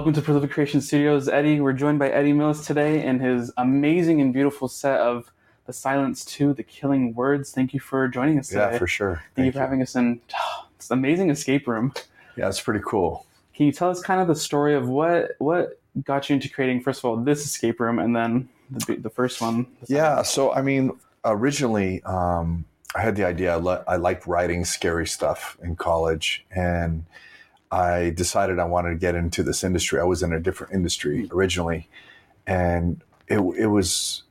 Welcome to Prolific Creation Studios, Eddy. We're joined by Eddy Millis today and his amazing and beautiful set of The Silence 2, The Killing Words. Thank you for joining us today. Yeah, for sure. Thank, Thank you for having us in this amazing escape room. Yeah, it's pretty cool. Can you tell us kind of the story of what what got you into creating, first of all, this escape room and then the, the first one? The Yeah, so I mean, originally, um, I had the idea. I, li- I liked writing scary stuff in college, and I decided I wanted to get into this industry. I was in a different industry originally, and it, it was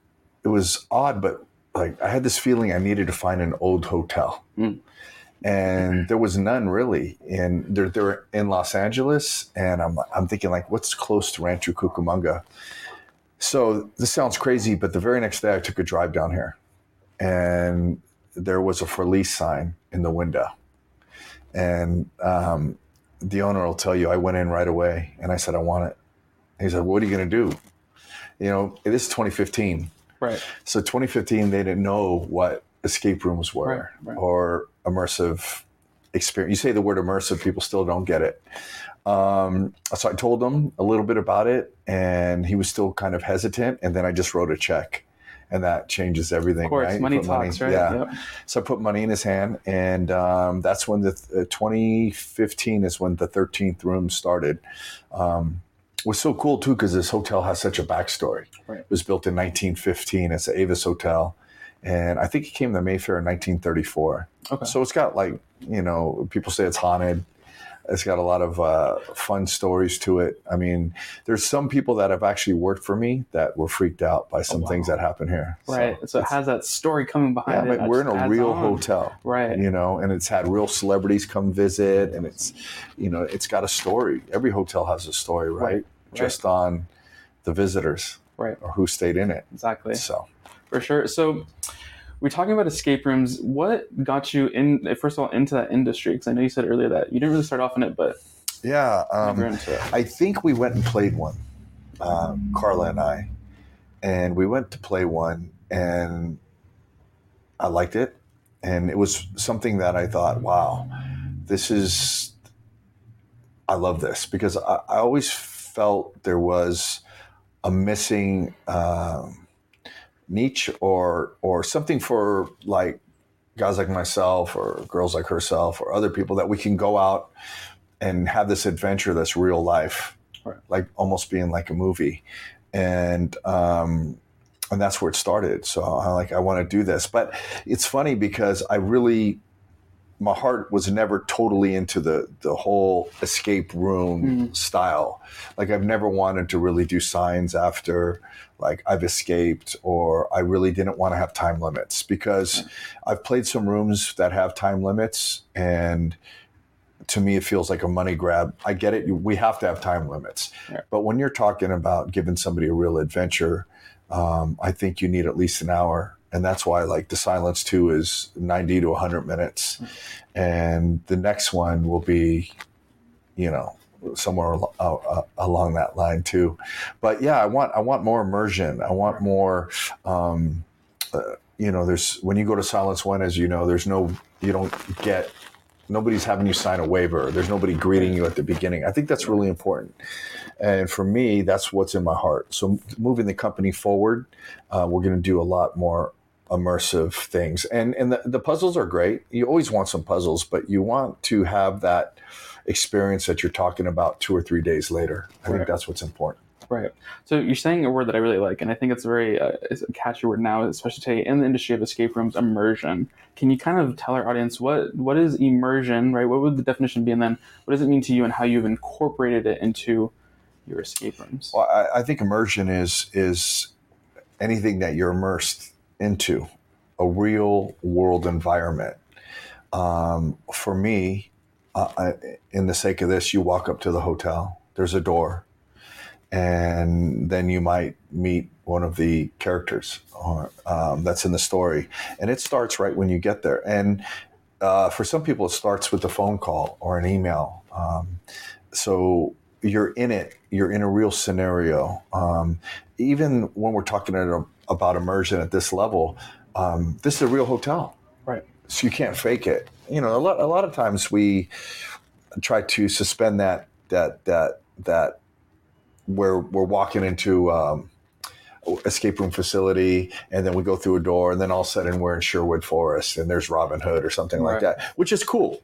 it was odd, but like I had this feeling I needed to find an old hotel, Mm. and there was none really. And they're they're in Los Angeles, and I'm I'm thinking like, what's close to Rancho Cucamonga? So this sounds crazy, but the very next day I took a drive down here, and there was a for lease sign in the window, and um, the owner will tell you I went in right away and I said I want it. He said, "What are you going to do?" You know, it is 2015. Right. So 2015, they didn't know what escape rooms were Right, right. or immersive experience. You say the word immersive, people still don't get it. Um, so I told him a little bit about it, and he was still kind of hesitant. And then I just wrote a check, and that changes everything. Of course, right? Money talks, right? Yeah. Yep. So I put money in his hand, and um, that's when the uh, 2015 is when the 13th room started. Um, was so cool too because this hotel has such a backstory. Right. It was built in 1915. It's the Avis Hotel, and I think it came to Mayfair in 1934. Okay. So it's got like you know people say it's haunted. It's got a lot of uh, fun stories to it. I mean, there's some people that have actually worked for me that were freaked out by some wow. things that happen here. Right. So, it has that story coming yeah, behind it. but we're in a real on. hotel Right. you know and it's had real celebrities come visit and it's you know it's got a story every hotel has a story right, Right, just on the visitors Right. or who stayed in it Exactly. so For sure. So we're talking about escape rooms. What got you in first of all into that industry? Because I know you said earlier that you didn't really start off in it, but yeah um, i think we went and played one um, carla and i and we went to play one and i liked it and it was something that i thought wow this is i love this because i, I always felt there was a missing um, niche or or something for like guys like myself or girls like herself or other people that we can go out and have this adventure that's real life Right. like almost being like a movie. And um and that's where it started. So i like i want to do this. But it's funny because i really my heart was never totally into the the whole escape room style. Like i've never wanted to really do signs after like i've escaped or i really didn't want to have time limits because i've played some rooms that have time limits and to me it feels like a money grab. I get it we have to have time limits. Yeah. but when you're talking about giving somebody a real adventure um, i think you need at least an hour and that's why like the silence 2 is 90 to 100 minutes. And the next one will be you know somewhere uh, uh, along that line too. But yeah i want i want more immersion. I want more um, uh, you know there's when you go to silence one as you know there's no you don't get nobody's having you sign a waiver. There's nobody greeting you at the beginning. I think that's really important. And for me that's what's in my heart. So moving the company forward uh, we're going to do a lot more immersive things and and the, the puzzles are great you always want some puzzles but you want to have that experience that you're talking about two or three days later i Right. think that's what's important Right. So you're saying a word that I really like, and I think it's a very uh, it's a catchy word now, especially today in the industry of escape rooms, immersion. Can you kind of tell our audience what what is immersion, right? What would the definition be, and then what does it mean to you, and how you've incorporated it into your escape rooms? Well, I, I think immersion is is anything that you're immersed into, a real world environment. Um, for me, uh, I, in the sake of this, you walk up to the hotel. There's a door, and then you might meet one of the characters or, um, that's in the story, and it starts right when you get there. And uh, for some people, it starts with a phone call or an email. Um, so you're in it. You're in a real scenario. Um, even when we're talking at- about immersion at this level, um, this is a real hotel. Right. So you can't fake it. You know, a lot, a lot of times we try to suspend that that that that we're we're walking into um, escape room facility, and then we go through a door, and then all of a sudden we're in Sherwood Forest, and there's Robin Hood or something like that, which is cool.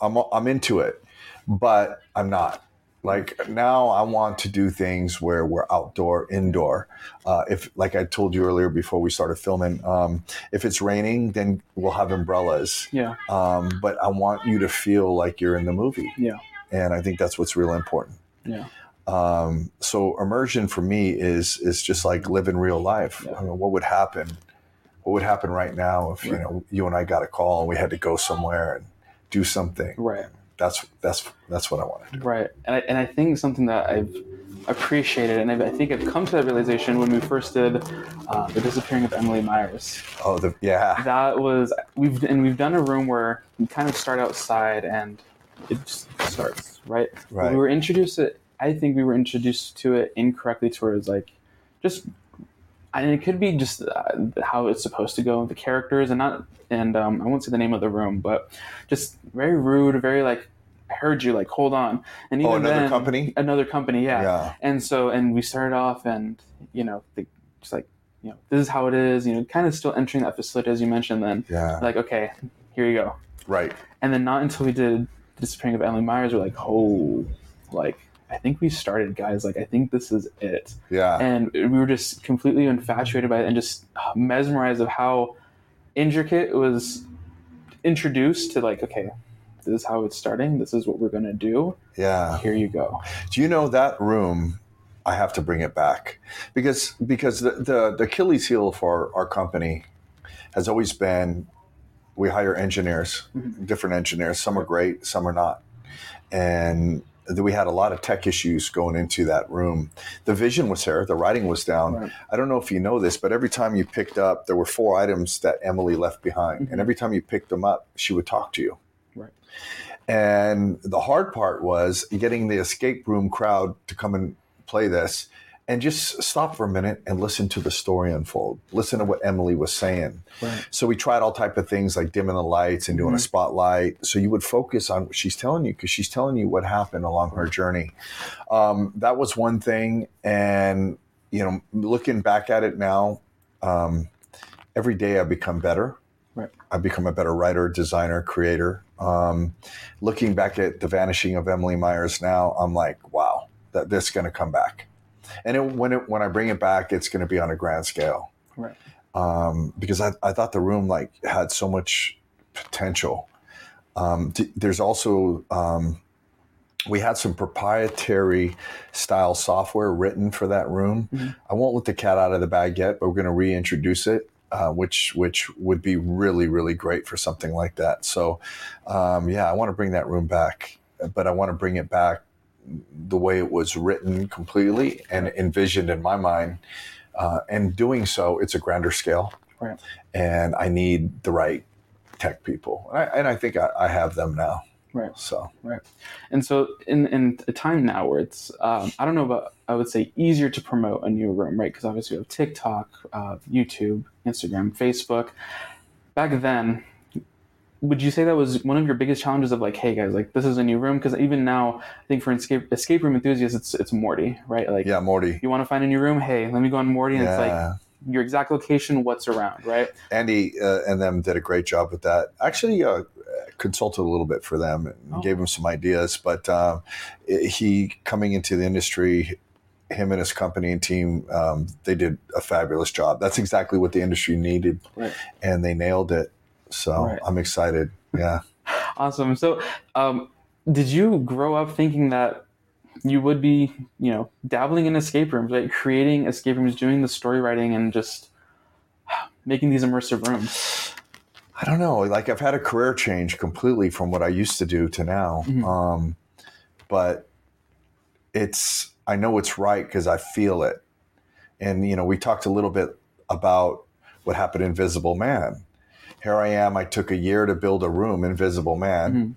I'm I'm into it, but I'm not. Like now, I want to do things where we're outdoor, indoor. Uh, if, like I told you earlier before we started filming, um, if it's raining, then we'll have umbrellas. Yeah. Um, but I want you to feel like you're in the movie, Yeah. and I think that's what's real important. Yeah. Um, so immersion for me is is just like living real life. Yeah. I mean, what would happen? What would happen right now if you know you and I got a call and we had to go somewhere and do something? Right. That's that's that's what I want to do. Right. And I, and I think something that I've appreciated, and I've, I think I've come to that realization when we first did uh, the disappearing of Emily Myers. Oh, the yeah, That was we've and we've done a room where we kind of start outside and it just starts right. right. We were introduced to. I think we were introduced to it incorrectly towards like just. And it could be just uh, how it's supposed to go, the characters, and not, and um, I won't say the name of the room, but just very rude, very like, I heard you, like, hold on, and even Oh, another then- company? another company, yeah. yeah, And so, and we started off, and you know, the, just like, you know, this is how it is, you know, kind of still entering that facility as you mentioned. Then, yeah, like, okay, here you go, right. and then not until we did the disappearing of Emily Myers, we're like, oh, like I think we started, guys. Like I think this is it, Yeah, and we were just completely infatuated by it and just mesmerized of how intricate it was introduced to. Like, okay, this is how it's starting. This is what we're gonna do. yeah. Here you go. Do you know that room? I have to bring it back because because the the, the Achilles heel for our company has always been we hire engineers, mm-hmm. different engineers. Some are great, some are not, and th- we had a lot of tech issues going into that room. The vision was there, the writing was down. Right. I don't know if you know this, but every time you picked up, there were four items that Emily left behind, and mm-hmm. every time you picked them up, she would talk to you. Right. And the hard part was getting the escape room crowd to come and play this and just stop for a minute and listen to the story unfold. Listen to what Emily was saying. Right. So we tried all type of things like dimming the lights and doing a spotlight. So you would focus on what she's telling you because she's telling you what happened along her journey. Um, that was one thing. And, you know, looking back at it now, um, every day I become better. Right. I become a better writer, designer, creator. Um, looking back at the vanishing of Emily Myers now, I'm like, wow, that this is going to come back. And it, when it, when I bring it back, it's going to be on a grand scale Right. um, because I, I thought the room like had so much potential. Um, th- there's also um, we had some proprietary style software written for that room. Mhm. I won't let the cat out of the bag yet, but we're going to reintroduce it, uh, which which would be really really great for something like that. So um, yeah, I want to bring that room back, but I want to bring it back the way it was written completely and envisioned in my mind. Uh, and doing so, it's a grander scale. Right. And I need the right tech people. And I, and I think I, I have them now. Right. So, right. And so, in, in a time now where it's, um, I don't know about, I would say easier to promote a new room, right? Because obviously we have TikTok, uh, YouTube, Instagram, Facebook. Back then, would you say that was one of your biggest challenges of like, hey guys, like this is a new room? Because even now, I think for escape escape room enthusiasts, it's it's Morty, right? Like, yeah, Morty. you want to find a new room? Hey, let me go on Morty, and it's like your exact location, what's around, right? Andy uh, and them did a great job with that. Actually, uh, consulted a little bit for them and Oh. gave them some ideas. But um, he coming into the industry, him and his company and team, um, they did a fabulous job. That's exactly what the industry needed, Right. and they nailed it. So Right. I'm excited. Yeah. Awesome. So, um, did you grow up thinking that you would be, you know, dabbling in escape rooms, right? Creating escape rooms, doing the story writing, and just making these immersive rooms. I don't know. Like I've had a career change completely from what I used to do to now. Mhm. Um, but it's I know it's right because I feel it. And you know, we talked a little bit about what happened in Invisible Man. Here I am. I took a year to build a room, Invisible Man, Mhm.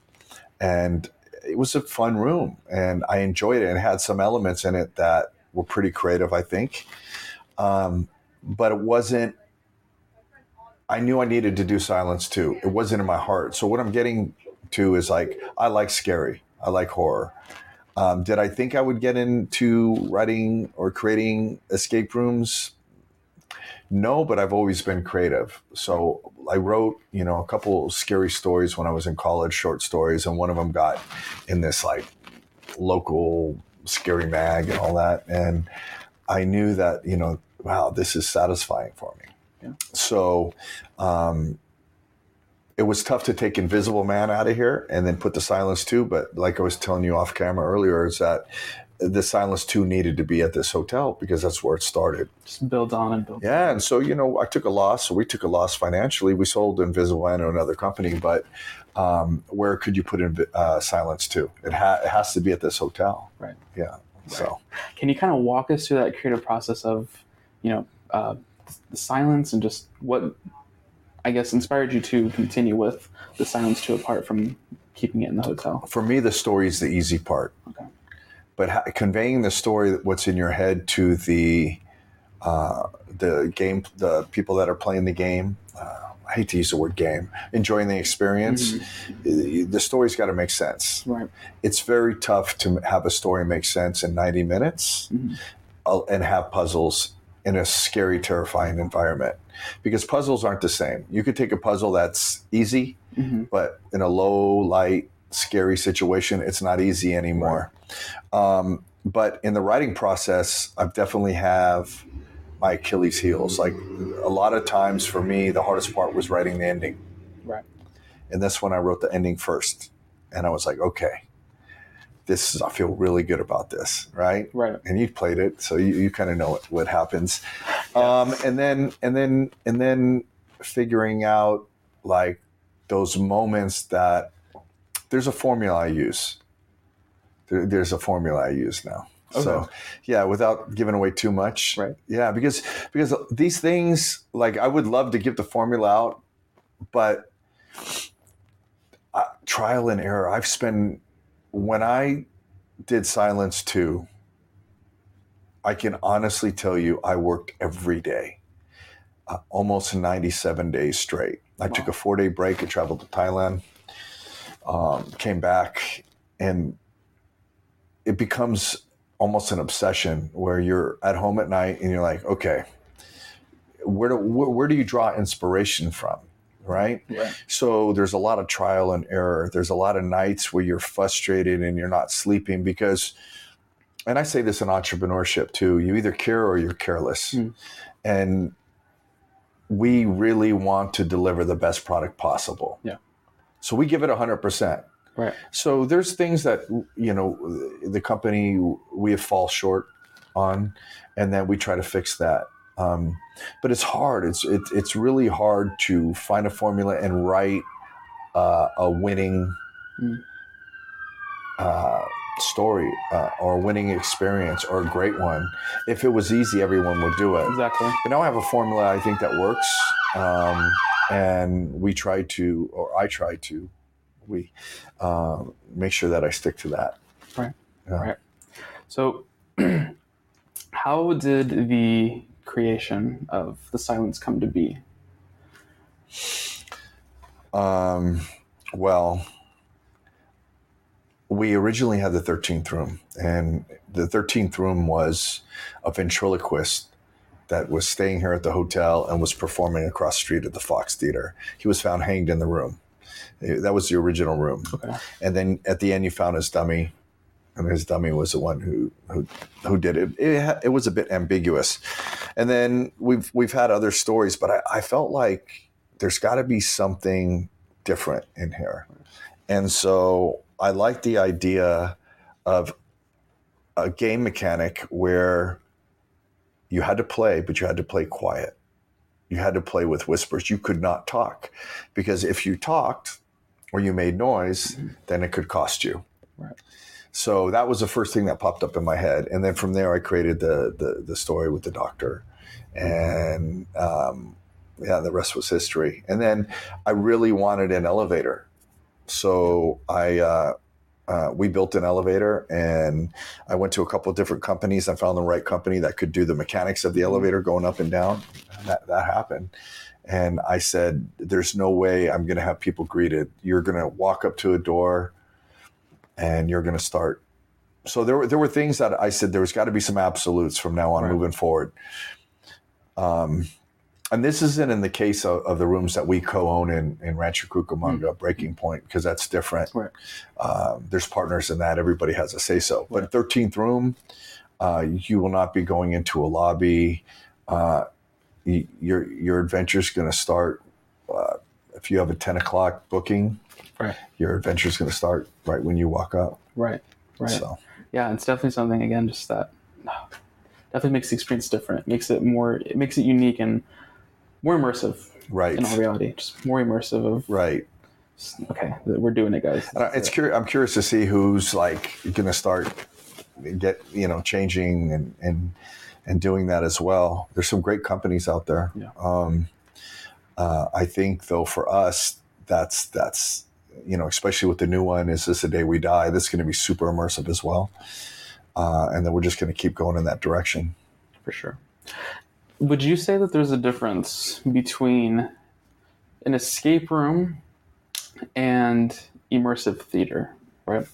and it was a fun room, and I enjoyed it. And it had some elements in it that were pretty creative, I think. Um, but it wasn't I knew I needed to do silence too. It wasn't in my heart. So what I'm getting to is like I like scary. I like horror. Um, did I think I would get into writing or creating escape rooms? No, but I've always been creative. So I wrote, you know, a couple scary stories when I was in college, short stories, and one of them got in this like local scary mag and all that. And I knew that, you know, wow, this is satisfying for me. Yeah. So um, it was tough to take Invisible Man out of here and then put the Silence too. But like I was telling you off camera earlier, is that the Silence 2 needed to be at this hotel because that's where it started. Just build on and build. Yeah, and so you know, I took a loss. So we took a loss financially. We sold Invisible Man to another company, but um, where could you put in uh, Silence Two? It, ha- it has to be at this hotel. Right. Yeah. So Can you kind of walk us through that creative process of, you know, uh, the silence and just what, I guess, inspired you to continue with the silence two apart from keeping it in the hotel? for me, the story is the easy part. Okay. But ha- conveying the story, what's in your head, to the uh, the game, the people that are playing the game. Uh, I hate to use the word game. Enjoying the experience. The story's got to make sense. Right. it's very tough to have a story make sense in 90 minutes Mhm. uh, and have puzzles in a scary, terrifying environment. Because puzzles aren't the same. You could take a puzzle that's easy, Mhm. but in a low light, scary situation, it's not easy anymore. Um, but in the writing process, I've definitely have my Achilles heels. Like a lot of times for me, the hardest part was writing the ending. Right. And that's when I wrote the ending first. And I was like, okay, this is, I feel really good about this, right? Right. And you played it, so you, you kind of know what, what happens. Um, and then and then and then figuring out like those moments that there's a formula I use. There, there's a formula I use now. So yeah, without giving away too much. Right. Yeah, because because these things like I would love to give the formula out, but uh, trial and error. I've spent when I did Silence 2, I can honestly tell you I worked every day, uh, almost 97 days straight. I took a four day break. I traveled to Thailand, um, came back, and it becomes almost an obsession where you're at home at night and you're like, okay, where do, where, where do you draw inspiration from? Right? Right. So there's a lot of trial and error. There's a lot of nights where you're frustrated and you're not sleeping because, and I say this in entrepreneurship too, you either care or you're careless. Mm. And we really want to deliver the best product possible. Yeah. So we give it 100%. Right. So there's things that, you know, the company we have fall short on, and then we try to fix that. Um, but it's hard. It's it, it's really hard to find a formula and write uh, a winning Mm. uh, story uh, or a winning experience or a great one. If it was easy, everyone would do it. Exactly. But now I have a formula I think that works, um, and we try to, or I try to, we uh, make sure that I stick to that. Right. Yeah. Right. So, how did the creation of the silence come to be? Um, well, we originally had the 13th room, and the 13th room was a ventriloquist that was staying here at the hotel and was performing across the street at the Fox Theater. He was found hanged in the room. Eh, That was the original room. Okay. And then at the end, you found his dummy, and his dummy was the one who who, who did it. It, it was a bit ambiguous. And then we've we've had other stories, but I, I felt like there's got to be something different in here. And so I like the idea of a game mechanic where you had to play, but you had to play quiet. You had to play with whispers. You could not talk because if you talked or you made noise, then it could cost you. Right. So that was the first thing that popped up in my head, and then from there I created the the, the story with the doctor, and um, yeah, the rest was history. And then I really wanted an elevator, so I uh, uh, we built an elevator, and I went to a couple of different companies. I found the right company that could do the mechanics of the elevator going up and down. And that that happened. And I said, "There's no way I'm going to have people greeted. You're going to walk up to a door, and you're going to start so there were there were things that I said there was got to be some absolutes from now on Right. moving forward. Um, and this isn't in the case of, of the rooms that we co-own in, in Rancho Cucamonga, Breaking Point, because that's different. Right. Um, there's partners in that. Everybody has a say so. Right. But 13th room, uh, you will not be going into a lobby. Uh, y- your your adventure is going to start. Uh, if you have a 10 o'clock booking, Right. your adventure is going to start right when you walk up. Right. Right. So Yeah, it's definitely something again, just that definitely makes the experience different. Makes it more it makes it unique and more immersive right, in all reality. Just more immersive of right. okay, we're doing it guys. And it's curious. I'm curious to see who's like going to start get you know changing and and and doing that as well. There's some great companies out there. Yeah. Um, uh, I think though for us, that's that's you know especially with the new one, is this the day we die? This is going to be super immersive as well. Uh, and then we're just going to keep going in that direction. for sure. Would you say that there's a difference between an escape room and immersive theater, right?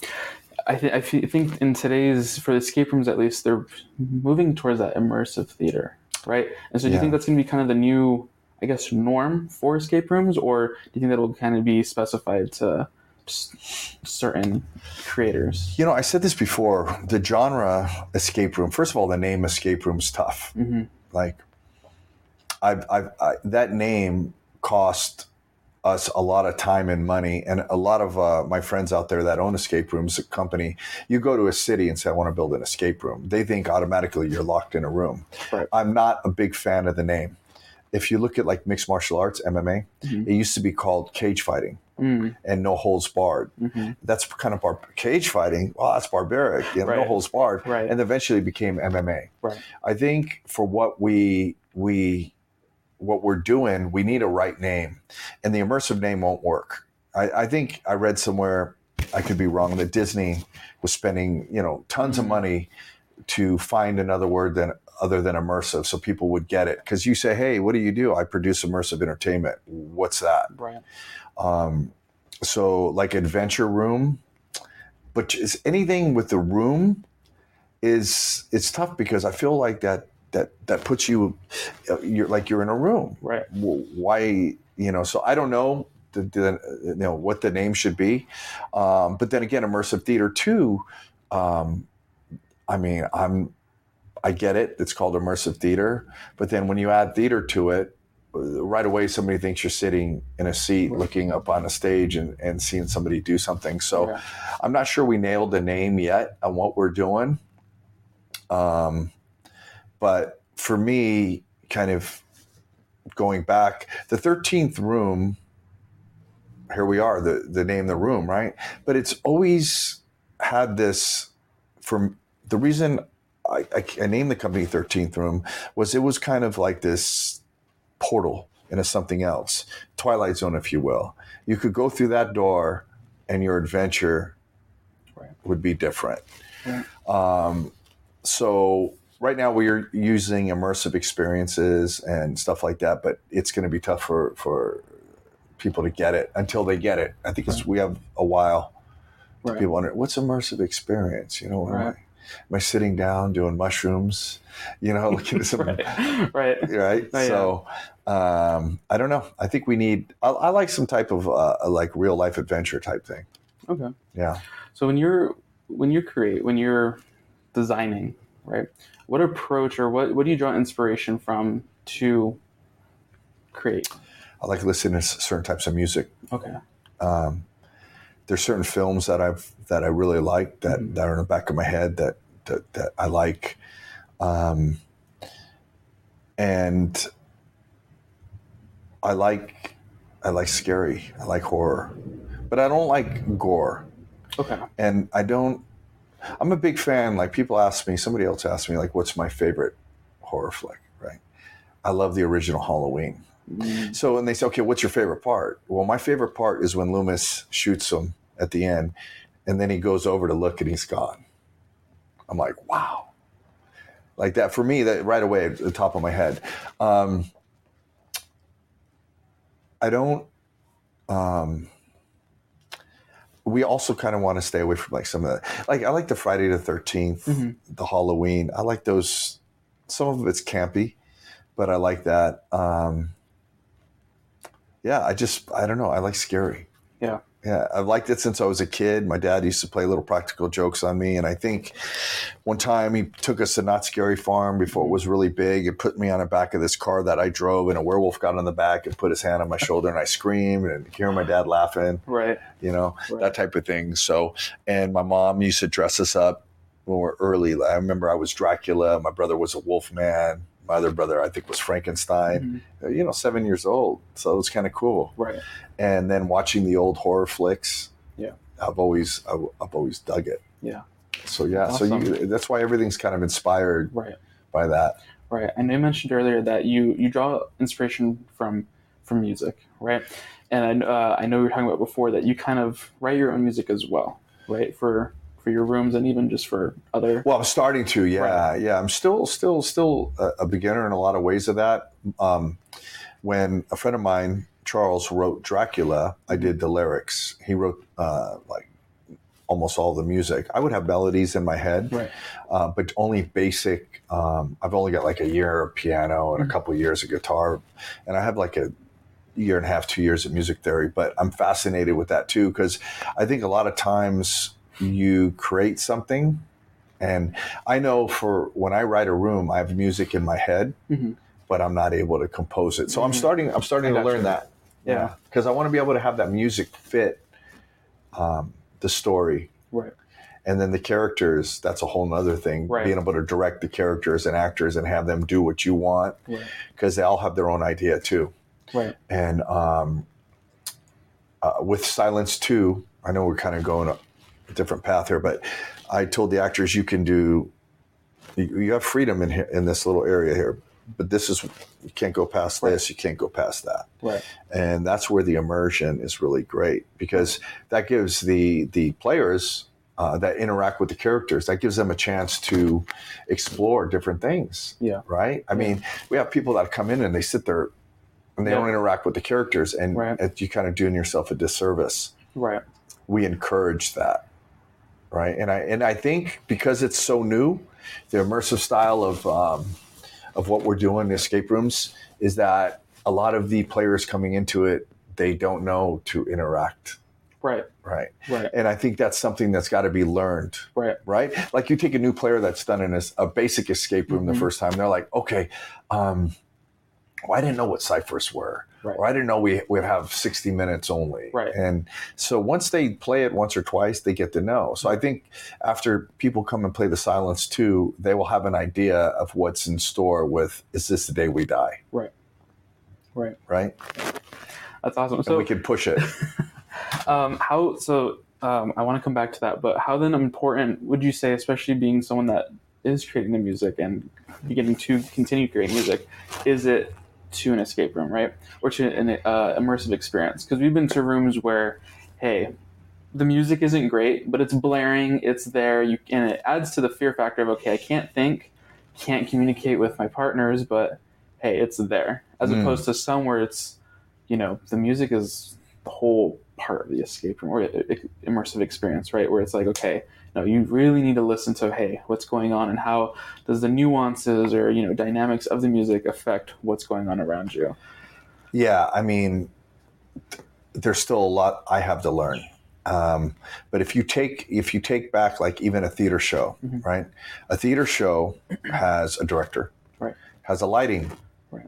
I, th- I fe- think in today's, for the escape rooms at least, they're moving towards that immersive theater, right? And so do you think that's going to be kind of the new, I guess, norm for escape rooms, or do you think that will kind of be specified to certain creators? You know, I said this before. The genre escape room. First of all, the name escape room's tough. hmm like I've, I've I, that name cost us a lot of time and money and a lot of uh, my friends out there that own escape rooms a company you go to a city and say i want to build an escape room they think automatically you're locked in a room Right. i'm not a big fan of the name if you look at like mixed martial arts mma Mhm. it used to be called cage fighting mm and no holds barred hmm that's kind of bar- cage fighting. Well, that's barbaric, you know, no holds barred, Right. and eventually became MMA. Right. I think for what we we what we're doing, we need a right name, and the immersive name won't work. I, I think I read somewhere, I could be wrong, that Disney was spending you know tons of money to find another word than other than immersive, so people would get it. Because you say, "Hey, what do you do?" I produce immersive entertainment. What's that? Right. Um, so like adventure room, but is anything with the room is it's tough because I feel like that that that puts you uh, you're like you're in a room. Right. Why you know? So I don't know. The, the, you know what the name should be, um, but then again, immersive theater too. Um, I mean, I'm I get it. It's called immersive theater, but then when you add theater to it, right away somebody thinks you're sitting in a seat looking up on a stage and, and seeing somebody do something so Yeah. i'm not sure we nailed the name yet on what we're doing um, but for me kind of going back the 13th room here we are the, the name the room right but it's always had this from the reason I, I, I named the company 13th room was it was kind of like this portal into something else, Twilight Zone, if you will. You could go through that door, and your adventure would be different. Um, so right now we're using immersive experiences and stuff like that, but it's going to be tough for for people to get it until they get it. I think it's we have a while. To Right. People wonder what's immersive experience. You know, am, I, am I sitting down doing mushrooms? You know, looking at some right. Right. right? Oh, yeah. So um, I don't know. I think we need. I, I like some type of uh, like real life adventure type thing. Okay. Yeah. So when you're when you create when you're designing, right? What approach or what what do you draw inspiration from to create? I like listening to certain types of music. Okay. Um, there's certain films that I've that I really like that, Mhm. that are in the back of my head that that, that I like, um, and I like I like scary. I like horror, but I don't like gore. Okay. and I don't. I'm a big fan. Like people ask me, somebody else asked me, like, what's my favorite horror flick? Right? I love the original Halloween. Mm, So when they say, okay, what's your favorite part? Well, my favorite part is when Loomis shoots him at the end, and then he goes over to look and he's gone. I'm like, wow. Like that for me, that right away at the top of my head. Um, I don't. Um, we also kind of want to stay away from like some of the like I like the Friday the 13th, Mhm. the Halloween. I like those. Some of it's campy, but I like that. Um, yeah, I just I don't know. I like scary. Yeah. Yeah, I've liked it since I was a kid. My dad used to play little practical jokes on me, and I think one time he took us to Knott's Scary Farm before it was really big and put me on the back of this car that I drove, and a werewolf got on the back and put his hand on my shoulder, and I screamed and hear my dad laughing Right. you know, Right. that type of thing. So, and my mom used to dress us up when we were early. I remember I was Dracula. My brother was a wolf man. My other brother, I think, was Frankenstein. Mhm. Uh, You know, seven years old. So it was kind of cool. Right. And then watching the old horror flicks. Yeah. I've always, I've, I've always dug it. Yeah. So yeah, so you, that's why everything's kind of inspired Right. by that. Right. And I mentioned earlier that you you draw inspiration from from music, right? And uh, I know we were talking about before that you kind of write your own music as well, right? For for your rooms and even just for other. Well, I'm starting to. Yeah, yeah. I'm still, still, still a, a beginner in a lot of ways of that. Um, when a friend of mine, Charles, wrote Dracula, I did the lyrics. He wrote uh, like almost all the music. I would have melodies in my head, Right. uh, but only basic. Um, I've only got like a year of piano and a couple years of guitar, and I have like a year and a half, two years of music theory. But I'm fascinated with that too because I think a lot of times you create something, and I know for when I write a room, I have music in my head, Mhm. but I'm not able to compose it. So I'm Mhm. starting. I'm starting to learn that. Yeah. because I want to be able to have that music fit um, the story Right. and then the characters that's a whole nother thing Right. being able to direct the characters and actors and have them do what you want Right. because they all have their own idea too Right. and um, uh, with silence 2 i know we're kind of going a different path here but i told the actors you can do you, you have freedom in here in this little area here but this is you can't go past Right. this you can't go past that Right. and that's where the immersion is really great because that gives the the players uh, that interact with the characters that gives them a chance to explore different things Yeah. right i mean we have people that come in and they sit there and they Yeah. don't interact with the characters and Right. you kind of doing yourself a disservice Right. we encourage that right and i and i think because it's so new the immersive style of um, of what we're doing in escape rooms is that a lot of the players coming into it they don't know to interact Right. right Right. and i think that's something that's got to be learned Right. right like you take a new player that's done in a, a basic escape room Mhm. the first time they're like okay um well, i didn't know what ciphers were Right. or i didn't know we would have 60 minutes only Right. and so once they play it once or twice they get to know so i think after people come and play the silence 2 they will have an idea of what's in store with is this the day we die Right. Right. right That's awesome. and So we can push it um, how so um, i want to come back to that but how then important would you say especially being someone that is creating the music and beginning to continue creating music is it to an escape room right? Or to an uh, immersive experience. Because we've been to rooms where hey the music isn't great but it's blaring it's there you and it adds to the fear factor of okay i can't think can't communicate with my partners but hey it's there. As Mm. opposed to some where it's you know the music is the whole part of the escape room or immersive experience, right? Where it's like, okay, no, you really need to listen to, hey, what's going on and how does the nuances or you know dynamics of the music affect what's going on around you? Yeah, I mean, there's still a lot I have to learn. Um, but if you take if you take back like even a theater show, Mhm. right? A theater show has a director, Right. Has a lighting Right.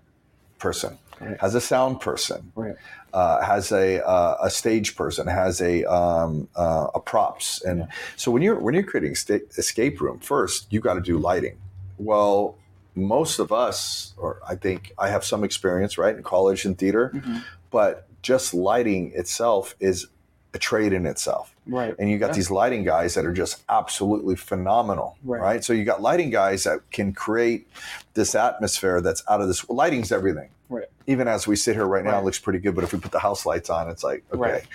person, Right. has a sound person, Right. uh, has a uh, a stage person, has a um, uh, a props, and Yeah. so when you're when you're creating sta- escape room, first you got to do lighting. Well, most of us, or I think I have some experience, right, in college and theater, Mhm. but just lighting itself is a trade in itself. Right. And you got Yeah. these lighting guys that are just absolutely phenomenal, Right. right. So you got lighting guys that can create this atmosphere that's out of this. Lighting's everything. Right. Even as we sit here right now, Right. it looks pretty good. But if we put the house lights on, it's like okay. Right.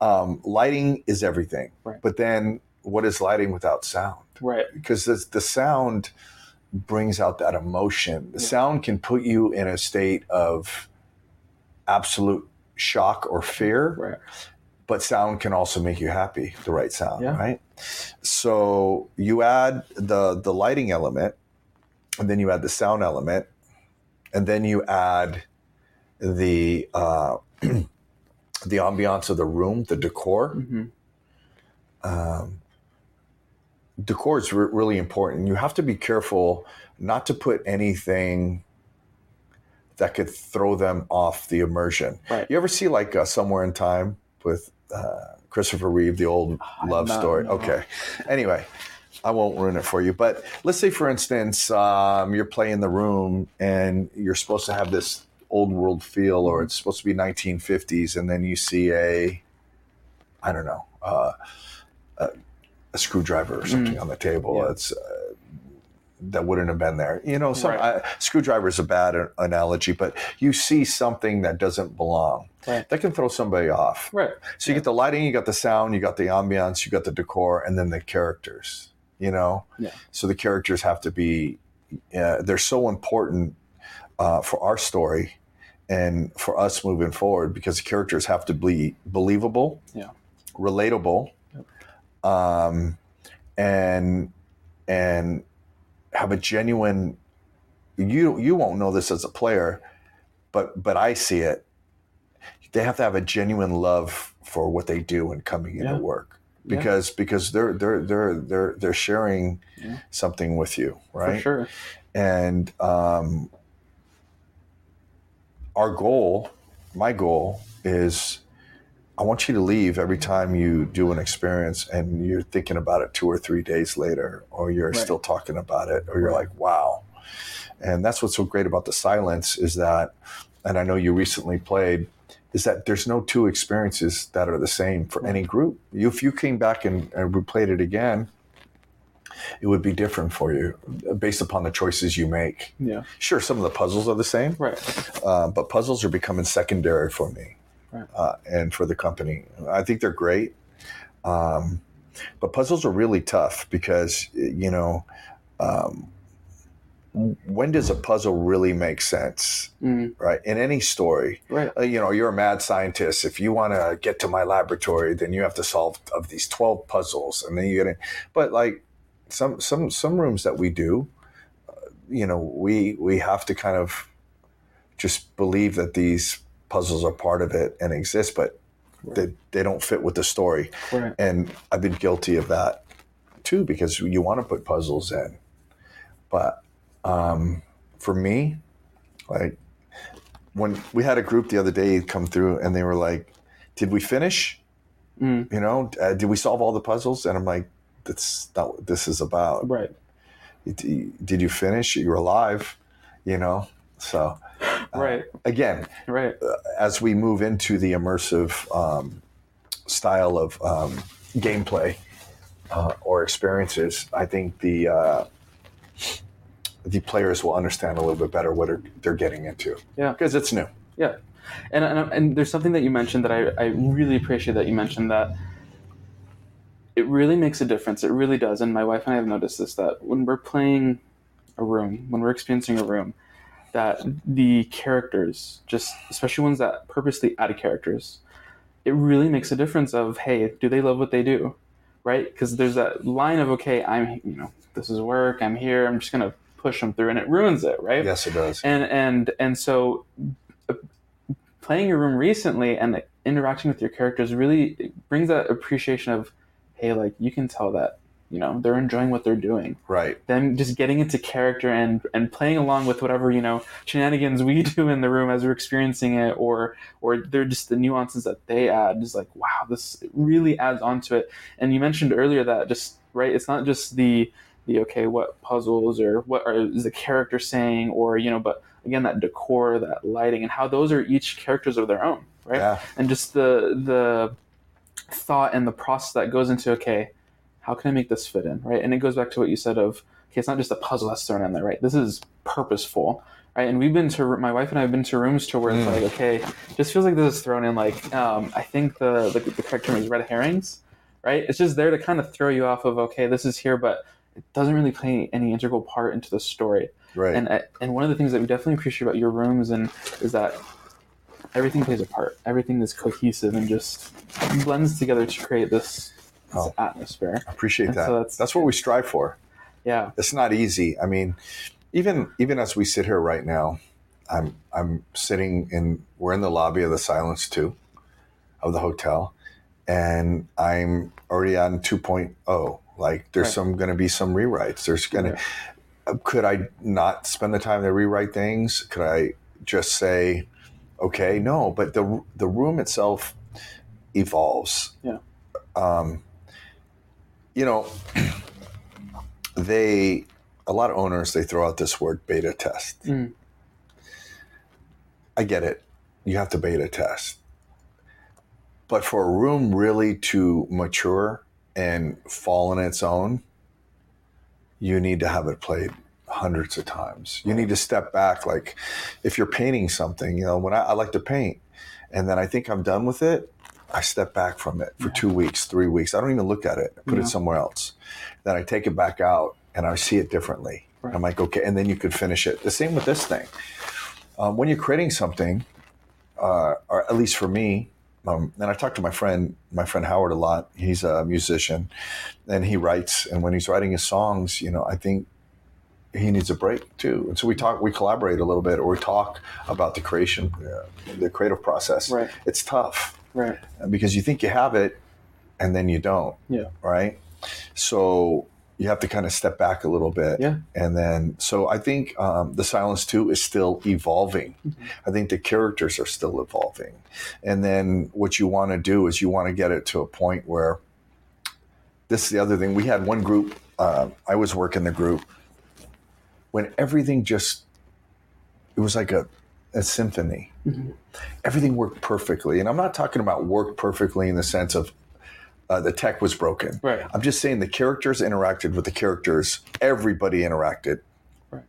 Um, lighting is everything. Right. But then, what is lighting without sound? Right. because the, the sound brings out that emotion. The Yeah. sound can put you in a state of absolute shock or fear, Right. but sound can also make you happy. The right sound, Yeah. right? So you add the the lighting element, and then you add the sound element, and then you add the uh, the ambiance of the room, the decor. hmm Um, decor is re- really important. You have to be careful not to put anything that could throw them off the immersion. Right. You ever see like uh, Somewhere in Time with uh, Christopher Reeve, the old love have not, story? no. Okay. Anyway, I won't ruin it for you. But let's say, for instance, um, you're playing the room and you're supposed to have this old world feel, or it's supposed to be 1950s, and then you see a, I don't know, uh, a, a screwdriver or something on the table. Yeah. It's uh, that wouldn't have been there. You know, some Right. uh, screwdriver is a bad analogy, but you see something that doesn't belong. Right. That can throw somebody off. Right. So you get the lighting, you got the sound, you got the ambiance, you got the decor, and then the characters. You know, Yeah. so the characters have to be. Uh, they're so important uh, for our story and for us moving forward because the characters have to be believable, Yeah. relatable, um, and and have a genuine. You you won't know this as a player, but but I see it. They have to have a genuine love for what they do and coming into Yeah. work Yeah. because because they're they're they're they're they're sharing Yeah. something with you, right? For sure. and um, our goal my goal is i want you to leave every time you do an experience and you're thinking about it two or three days later or you're Right. still talking about it or you're Right. like wow and that's what's so great about the silence is that and i know you recently played is that there's no two experiences that are the same for any group if you came back and, and replayed it again it would be different for you based upon the choices you make Yeah. Sure, some of the puzzles are the same, Right. uh, but puzzles are becoming secondary for me Right. uh, and for the company. I think they're great, um, but puzzles are really tough because you know um, when does a puzzle really make sense, Mm, right? In any story, right. uh, you know, you're a mad scientist. If you want to get to my laboratory, then you have to solve of these twelve puzzles, and then you get in. But like some some some rooms that we do, uh, you know, we we have to kind of just believe that these puzzles are part of it and exist, but they they don't fit with the story. Right. And I've been guilty of that too because you want to put puzzles in, but um, for me, like when we had a group the other day come through and they were like, "Did we finish? Mm, You know, uh, did we solve all the puzzles?" And I'm like, "That's not what this is about. right. Did you finish? You're alive, you know." So uh, Right. again, Right. as we move into the immersive um, style of um, gameplay uh, or experiences, I think the uh, the players will understand a little bit better what are, they're getting into. Yeah. because it's new. Yeah, and, and and there's something that you mentioned that I, I really appreciate that you mentioned that it really makes a difference. It really does. And my wife and I have noticed this that when we're playing a room, when we're experiencing a room, that the characters, just especially ones that purposely add characters, it really makes a difference. Of hey, do they love what they do, right? Because there's that line of okay, I'm you know this is work. I'm here. I'm just gonna push them through, and it ruins it, right? Yes, it does. and and and so uh, playing your room recently and interacting with your characters really brings that appreciation of hey like you can tell that you know they're enjoying what they're doing Right. them just getting into character and and playing along with whatever you know shenanigans we do in the room as we're experiencing it or or they're just the nuances that they add is like wow this really adds onto it and you mentioned earlier that just right it's not just the the okay what puzzles or what are, is the character saying or you know but again that decor that lighting and how those are each characters of their own right? Yeah. and just the the thought and the process that goes into okay how can i make this fit in right? And it goes back to what you said of okay it's not just a puzzle that's thrown in there right? This is purposeful right? And we've been to my wife and i have been to rooms to where it's Mm. like okay just feels like this is thrown in like um, i think the, the the correct term is red herrings right? It's just there to kind of throw you off of okay this is here but it doesn't really play any integral part into the story Right. and uh, and one of the things that we definitely appreciate about your rooms and is that everything plays a part. Everything is cohesive and just blends together to create this, this Oh. atmosphere. I appreciate And that. so that's, that's- what we strive for. Yeah. It's not easy. I mean, even even as we sit here right now, I'm I'm sitting in we're in the lobby of the Silence Two of the hotel, and I'm already on 2.0. Like there's Right. some going to be some rewrites. There's going to could I not spend the time to rewrite things? Could I just say, okay, no? But the the room itself evolves. Yeah. Um, you know, they a lot of owners they throw out this word beta test. Mm. I get it. You have to beta test. But for a room really to mature and fall on its own, you need to have it played hundreds of times. You need to step back. Like if you're painting something, you know, when I, I like to paint and then I think I'm done with it, I step back from it for two weeks, three weeks. I don't even look at it. I put Yeah. it somewhere else. Then I take it back out and I see it differently. Right. I'm like, okay, and then you could finish it. The same with this thing. Um, when you're creating something, uh, or at least for me, um, and I talk to my friend, my friend Howard, a lot. He's a musician, and he writes. And when he's writing his songs, you know, I think he needs a break too. And so we talk, we collaborate a little bit, or we talk about the creation, uh, the creative process. Right. It's tough Right. because you think you have it, and then you don't. Yeah. Right. So you have to kind of step back a little bit. Yeah. And then, so I think um, the Silence 2 is still evolving. I think the characters are still evolving. And then what you want to do is you want to get it to a point where this is the other thing. We had one group, uh, I was working the group when everything just, it was like a, a symphony. Everything worked perfectly. And I'm not talking about work perfectly in the sense of uh, the tech was broken. Right. I'm just saying the characters interacted with the characters. Everybody interacted. Right.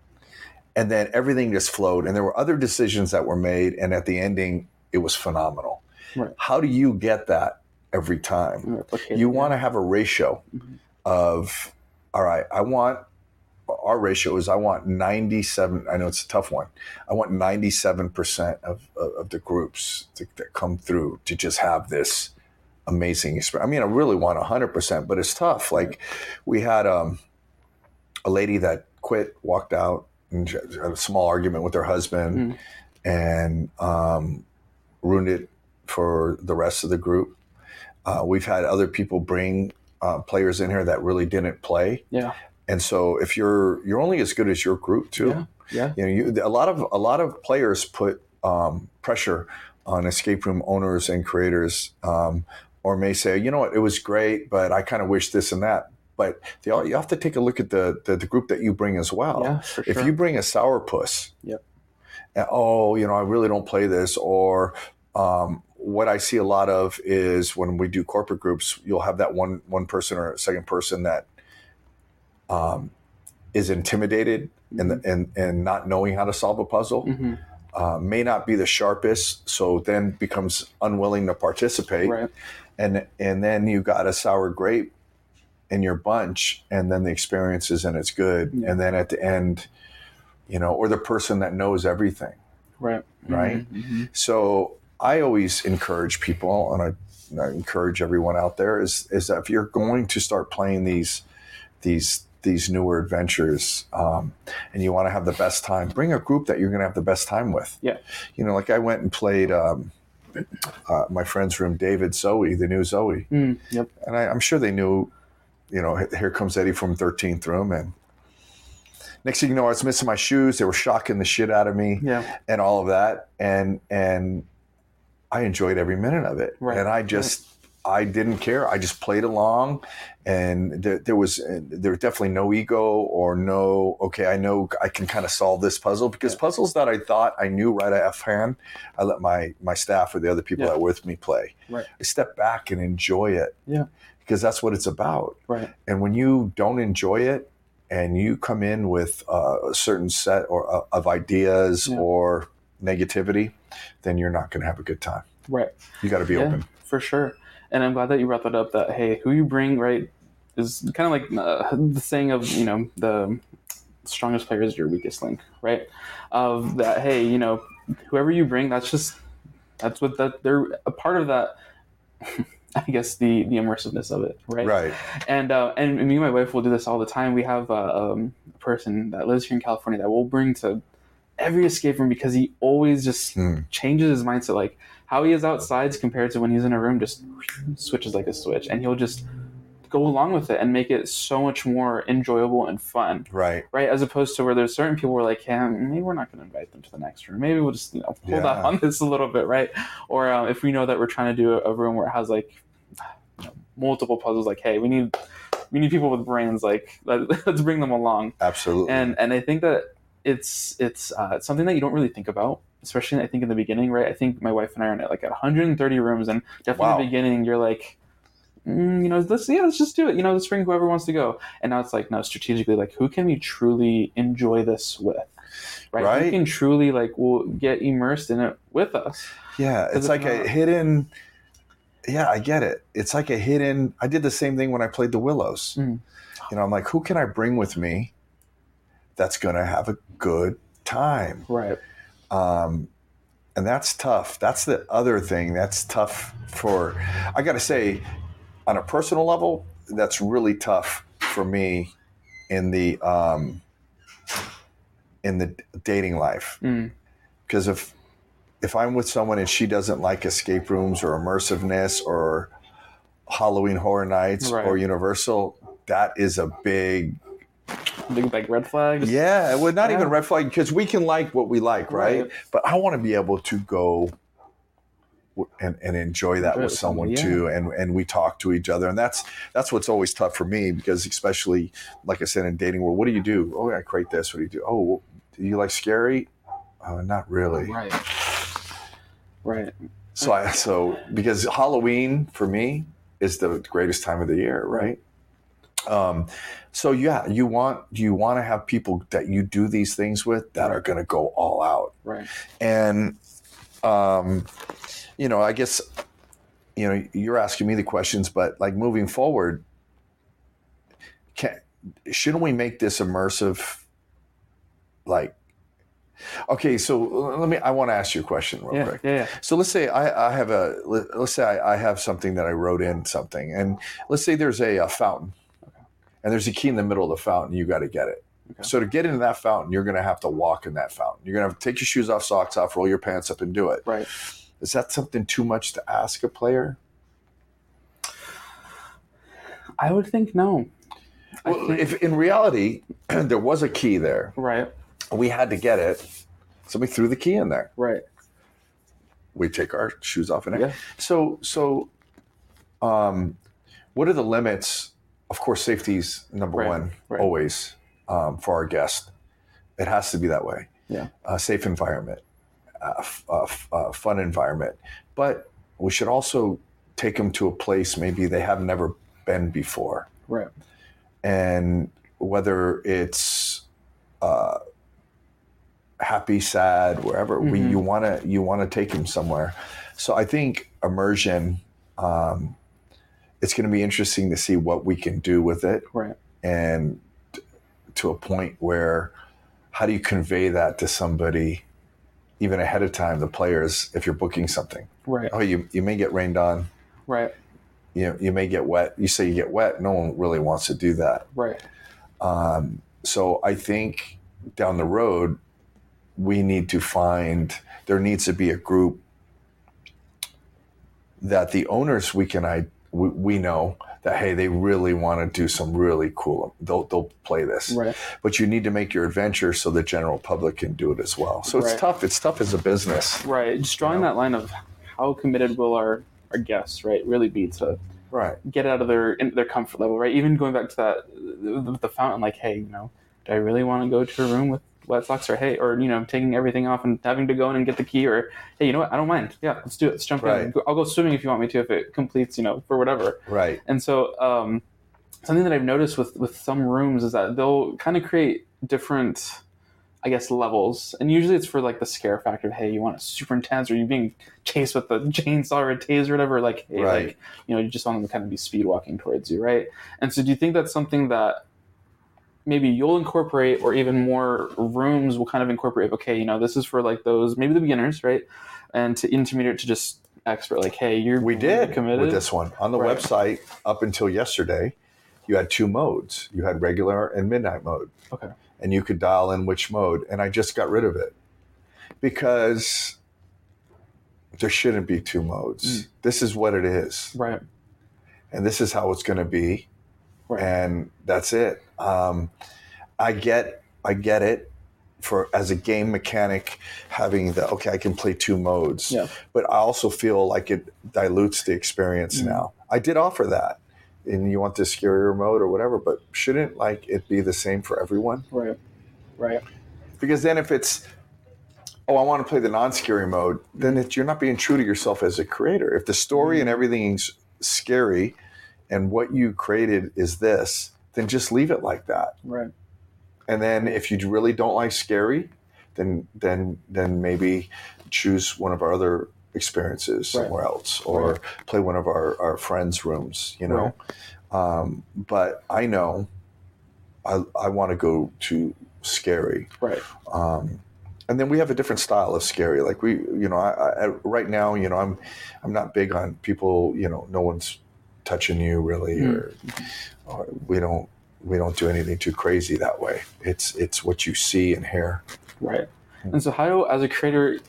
And then everything just flowed. And there were other decisions that were made. And at the ending, it was phenomenal. Right. How do you get that every time? You want to have a ratio of, all right, I want, our ratio is I want 97, I know it's a tough one. I want 97% of, of, of the groups to, that come through to just have this amazing experience. I mean, I really want 100%, but it's tough. Like we had um, a lady that quit, walked out, and had a small argument with her husband, Mm. and um, ruined it for the rest of the group. Uh, we've had other people bring uh, players in here that really didn't play, Yeah. and so if you're you're only as good as your group too. Yeah. Yeah. You know, you, a lot of a lot of players put um, pressure on escape room owners and creators, um, or may say, you know what, it was great, but I kind of wish this and that. But they, all- you have to take a look at the, the the group that you bring as well. Yeah. Sure. If you bring a sourpuss, Yep. and, oh, you know, I really don't play this, or um, what I see a lot of is when we do corporate groups, you'll have that one one person or second person that um, is intimidated and, and and not knowing how to solve a puzzle. hmm Uh, may not be the sharpest, so then becomes unwilling to participate Right. And and then you got a sour grape in your bunch and then the experience isn't as good Yeah. and then at the end you know or the person that knows everything Right. Right. Mhm. so i always encourage people and i, I encourage everyone out there is is that if you're going to start playing these these these newer adventures um, and you want to have the best time bring a group that you're going to have the best time with Yeah. you know like i went and played um, uh, my friend's room david zoe the new zoe Mm, yep. and I, I'm sure they knew, you know, here comes Eddy from 13th room. And next thing you know, I was missing my shoes. They were shocking the shit out of me Yeah. and all of that. And, and I enjoyed every minute of it. Right. And I just, I didn't care. I just played along and there, there was, there was definitely no ego or no, okay, I know I can kind of solve this puzzle because puzzles that I thought I knew right offhand, I let my, my staff or the other people Yeah. that were with me play. Right. I step back and enjoy it. Yeah. Because that's what it's about. Right. And when you don't enjoy it and you come in with uh, a certain set or uh, of ideas Yeah. or negativity, then you're not going to have a good time. Right. You got to be Yeah. open. for sure. And I'm glad that you brought that up. That hey, who you bring right is kind of like uh, the saying of you know the strongest player is your weakest link, right? Of that hey, you know whoever you bring, that's just That's what that they're a part of that. I guess the the immersiveness of it, right? Right. And uh, and me and my wife will do this all the time. We have uh, um, a person that lives here in California that we'll bring to every escape room because he always just Hmm. changes his mindset. Like how he is outside compared to when he's in a room, just switches like a switch, and he'll just go along with it and make it so much more enjoyable and fun Right. right? As opposed to where there's certain people who are like, yeah, maybe we're not going to invite them to the next room. Maybe we'll just you know hold Yeah. off on this a little bit, right? Or um, if we know that we're trying to do a, a room where it has like you know, multiple puzzles, like, hey, we need we need people with brains, like let, let's bring them along. Absolutely. And and I think that it's it's uh, it's something that you don't really think about. Especially, I think in the beginning, right? I think my wife and I are in at like 130 rooms, and definitely in the beginning, you're like, mm, you know, let's yeah, let's just do it. You know, let's bring whoever wants to go. And now it's like, no, strategically, like, who can we truly enjoy this with? Right? Who can truly like will get immersed in it with us? Yeah, it's like a hidden. Yeah, I get it. It's like a hidden. I did the same thing when I played the Willows. Mm. You know, I'm like, who can I bring with me that's going to have a good time? Right. Um, and that's tough. That's the other thing that's tough for. I got to say, on a personal level, that's really tough for me in the um, in the dating life Mm. because if if I'm with someone and she doesn't like escape rooms or immersiveness or Halloween Horror Nights Right. or Universal, that is a big Big like red flags. yeah. Well, not Yeah. even red flag because we can like what we like, right? Right. But I want to be able to go and, and enjoy that Enjoy with someone somebody, too, and and we talk to each other, and that's that's what's always tough for me because especially like I said in dating world, what do you do? Oh, I create this. What do you do? Oh, do you like scary? Uh, not really. Right. Right. So I so because Halloween for me is the greatest time of the year, right? Um, so yeah, you want you want to have people that you do these things with that are going to go all out, Right. and um, you know, I guess you know you're asking me the questions, but like moving forward, can shouldn't we make this immersive? Like, okay, so let me. I want to ask you a question real Yeah. quick. Yeah. Yeah. So let's say I, I have a let- let's say I, I have something that I wrote in something, and let's say there's a, a fountain, and there's a key in the middle of the fountain. You got to get it. Okay. So to get into that fountain, you're going to have to walk in that fountain. You're going to have to take your shoes off, socks off, roll your pants up, and do it. Right. Is that something too much to ask a player? I would think no. Well, think- if in reality there was a key there, right. we had to get it. Somebody threw the key in there. Right. we take our shoes off and Yeah. so so um what are the limits of course safety's number Right, one right. always um, for our guest it has to be that way Yeah. a safe environment a, f- a f- a fun environment but we should also take them to a place maybe they have never been before Right. and whether it's uh, happy, sad, wherever we Mhm. you want to you want to take them somewhere. So I think immersion. Um, it's going to be interesting to see what we can do with it, Right. and to a point where how do you convey that to somebody even ahead of time? The players, if you're booking something, Right. oh, you you may get rained on. Right. You you may get wet. You say you get wet. No one really wants to do that. Right. Um, so I think down the road, we need to find there needs to be a group that the owners we can I we, we know that hey they really want to do some really cool they'll they'll play this Right. but you need to make your adventure so the general public can do it as well so it's Right. tough it's tough as a business Right. Just drawing that line of how committed will our our guests right really be to right get out of their in their comfort level, right? Even going back to that the, the fountain, like, hey, you know, do I really want to go to a room with wet socks, or hey, or you know, taking everything off and having to go in and get the key, or hey, you know what, I don't mind. Yeah, let's do it. Let's jump in. I'll go swimming if you want me to, if it completes, you know, for whatever. right And so, um, something that I've noticed with with some rooms is that they'll kind of create different, I guess, levels. And usually it's for like the scare factor of hey, you want it super intense, or you being chased with a chainsaw or a taser or whatever. Like, hey, Right. like you know, you just want them to kind of be speed walking towards you, right? And so, do you think that's something that maybe you'll incorporate, or even more rooms will kind of incorporate? Okay, you know, this is for like those maybe the beginners, right? and to intermediate to just expert. Like, hey, you're We did committed. with this one on the Right. website up until yesterday. You had two modes. You had regular and midnight mode, Okay. and you could dial in which mode. And I just got rid of it because there shouldn't be two modes. Mm. This is what it is, Right. and this is how it's going to be, Right. and that's it. Um, I get, I get it. For as a game mechanic, having the okay, I can play two modes Yeah. but I also feel like it dilutes the experience Mm. now. I did offer that, and you want the scarier mode or whatever, but shouldn't like it be the same for everyone? Right. Right. Because then if it's oh, I want to play the non-scary mode, then it, you're not being true to yourself as a creator. If the story and everything's scary, and what you created is this, then just leave it like that. Right. And then if you really don't like scary, then then then maybe choose one of our other experiences Right. somewhere else or Right. play one of our, our friends' rooms, you know. Um, but I know I, I want to go to scary. Right. Um, and then we have a different style of scary. Like we, you know, I, I, right now, you know, I'm I'm not big on people. You know, no one's touching you really, Mm. or, or we don't we don't do anything too crazy that way. It's it's what you see and hear. Right. And so, how do, as a creator,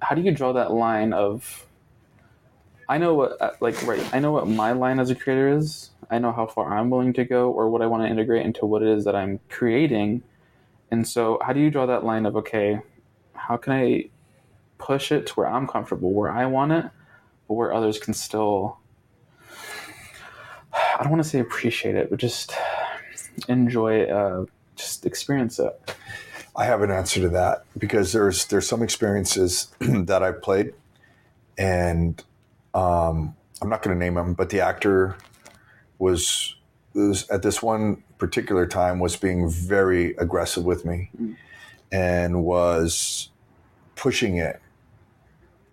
how do you draw that line of? I know what, uh, like, right. I know what my line as a creator is. I know how far I'm willing to go, or what I want to integrate into what it is that I'm creating. And so, how do you draw that line of okay, how can I push it to where I'm comfortable, where I want it, but where others can still. I don't want to say appreciate it, but just enjoy, uh, just experience it. I have an answer to that because there's there's some experiences that I played, and um, I'm not going to name them, but the actor was, was at this one particular time was being very aggressive with me, Mm. and was pushing it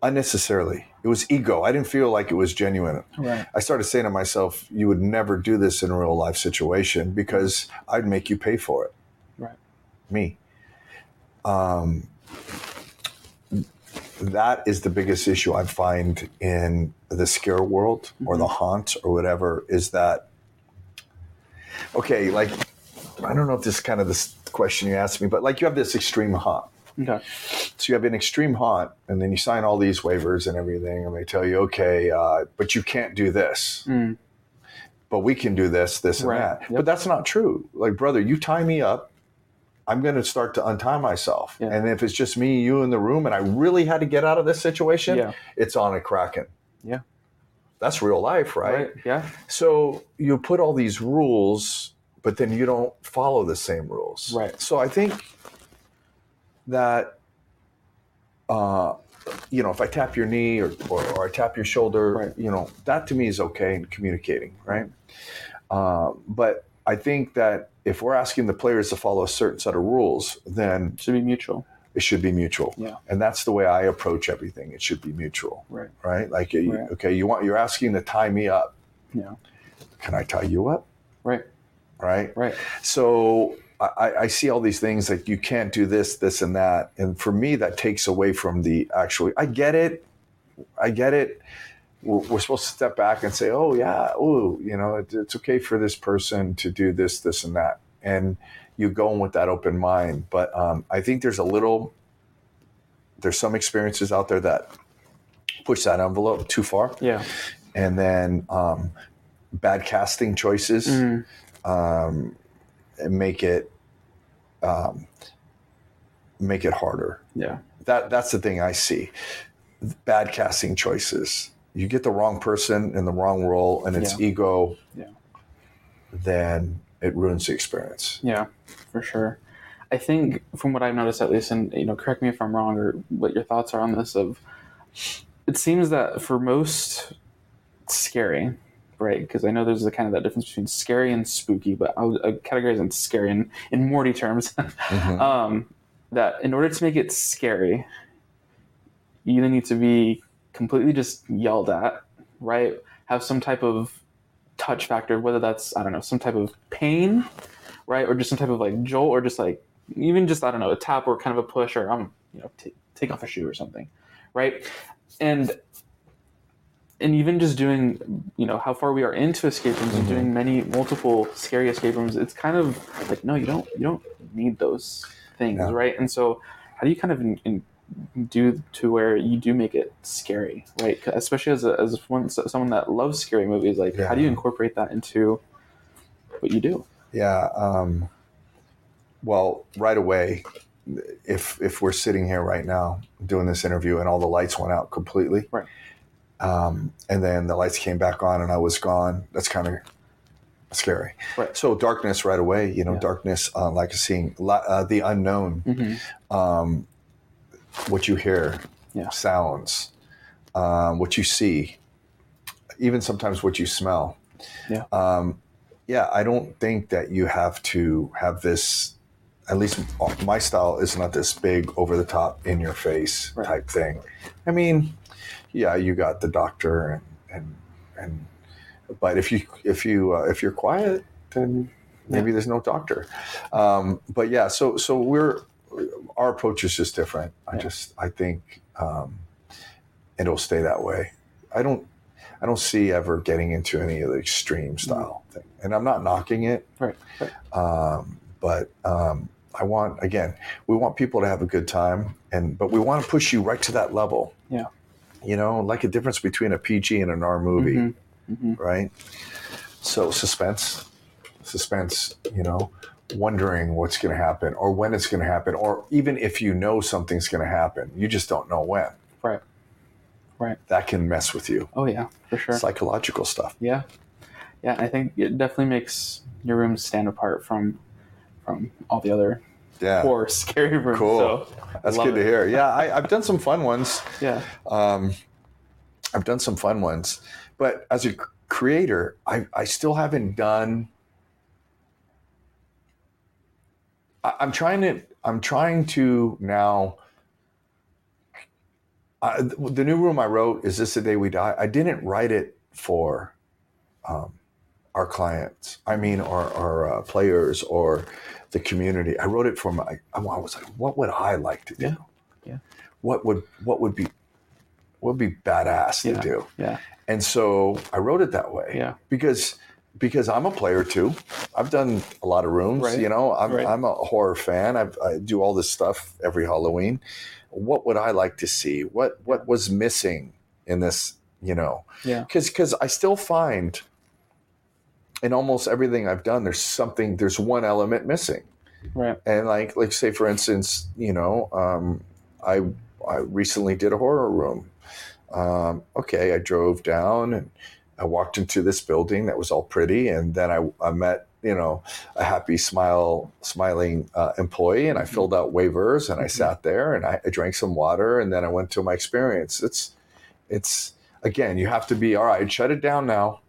unnecessarily. It was ego. I didn't feel like it was genuine. Right. I started saying to myself, "You would never do this in a real life situation because I'd make you pay for it." Right. Me. Um, that is the biggest issue I find in the scare world or the haunt or whatever is that okay, like I don't know if this is kind of this question you asked me, but like you have this extreme haunt. Okay. So you have an extreme haunt, and then you sign all these waivers and everything, and they tell you, okay, uh, but you can't do this. Mm. But we can do this, this, and that. Yep. But that's not true. Like, brother, you tie me up, I'm going to start to untie myself. Yeah. And if it's just me, you in the room, and I really had to get out of this situation, Yeah. it's on a kraken. Yeah. That's real life, right? Yeah. So you put all these rules, but then you don't follow the same rules. Right. So I think that, uh, you know, if I tap your knee or, or, or I tap your shoulder, Right. you know, that to me is okay in communicating, right? Uh, but I think that if we're asking the players to follow a certain set of rules, then it Should be mutual. it should be mutual. Yeah. And that's the way I approach everything. It should be mutual, Right. right? Like, Right. okay, you want you're asking to tie me up. Yeah. Can I tie you up? Right. Right. Right. So I, I see all these things like you can't do this, this, and that, and for me, that takes away from the actually. I get it, I get it. We're, we're supposed to step back and say, "Oh yeah, oh, you know, it, it's okay for this person to do this, this, and that," and you go in with that open mind. But um, I think there's a little, there's some experiences out there that push that envelope too far, Yeah. and then um, bad casting choices Mm. um, and make it um, make it harder. Yeah. That that's the thing I see. Bad casting choices. You get the wrong person in the wrong role, and it's Yeah. ego. Yeah. Then it ruins the experience. Yeah, for sure. I think from what I've noticed at least, and you know, correct me if I'm wrong or what your thoughts are on this. Of it seems that for most scary, right? Because I know there's a kind of that difference between scary and spooky, but I would uh, categorize it scary in, in Morty terms. Mhm. um, that in order to make it scary, you either need to be completely just yelled at, right? Have some type of touch factor, whether that's I don't know, some type of pain, right, or just some type of like jolt, or just like even just I don't know, a tap or kind of a push, or um, you know, t- take off a shoe or something, right? And and even just doing, you know, how far we are into escape rooms and Mm-hmm. doing many multiple scary escape rooms, it's kind of like no, you don't you don't need those things, Yeah. right? And so, how do you kind of in, in, do to where you do make it scary, right Especially as a, as one someone that loves scary movies, like how do you incorporate that into what you do? Yeah. Um, well, right away, if if we're sitting here right now doing this interview and all the lights went out completely, Right. Um, and then the lights came back on and I was gone. That's kind of scary. Right. So darkness right away. You know, Yeah. darkness, uh, like seeing uh, the unknown. Mm-hmm. Um, what you hear, Yeah. sounds, um, what you see, even sometimes what you smell. Yeah. Um, yeah, I don't think that you have to have this. At least my style is not this big, over the top, in your face Right. type thing. I mean, yeah, you got the doctor and and and, but if you if you uh, if you're quiet, then maybe there's no doctor. Um, but yeah, so so we're our approach is just different. I Yeah. just I think um, it'll stay that way. I don't I don't see ever getting into any of the extreme style thing, and I'm not knocking it. Right. right. Um, but um, I want again, we want people to have a good time, and but we want to push you right to that level. Yeah. You know, like a difference between a PG and an R movie, Mhm. Mhm. right? So suspense, suspense. You know, wondering what's going to happen or when it's going to happen, or even if you know something's going to happen, you just don't know when. Right. Right. That can mess with you. Oh yeah, for sure. Psychological stuff. Yeah, yeah. I think it definitely makes your room stand apart from from all the other Yeah. horror scary rooms. Cool. So, That's good to hear. Yeah, I, I've done some fun ones. yeah, Um, I've done some fun ones, but as a creator, I, I still haven't done. I, I'm trying to. I'm trying to now. I, the new room I wrote is this the day we die. I didn't write it for um, our clients. I mean, our, our uh, players or the community. I wrote it for my. I was like, what would I like to do? Yeah. Yeah. What would what would be what would be badass Yeah. to do? yeah, And so I wrote it that way yeah, because because I'm a player too. I've done a lot of rooms. Right. You know, I'm Right. I'm a horror fan. I've, I do all this stuff every Halloween. What would I like to see? What what was missing in this? You know, yeah, because because I still find in almost everything I've done, there's something. There's one element missing. right. And like like say for instance, you know, um, I I recently did a horror room. Um, okay, I drove down and I walked into this building that was all pretty, and then I, I met you know a happy smile smiling uh, employee, and I filled out waivers and I Mhm. sat there and I, I drank some water, and then I went to my experience. It's it's again, you have to be all right. Shut it down now.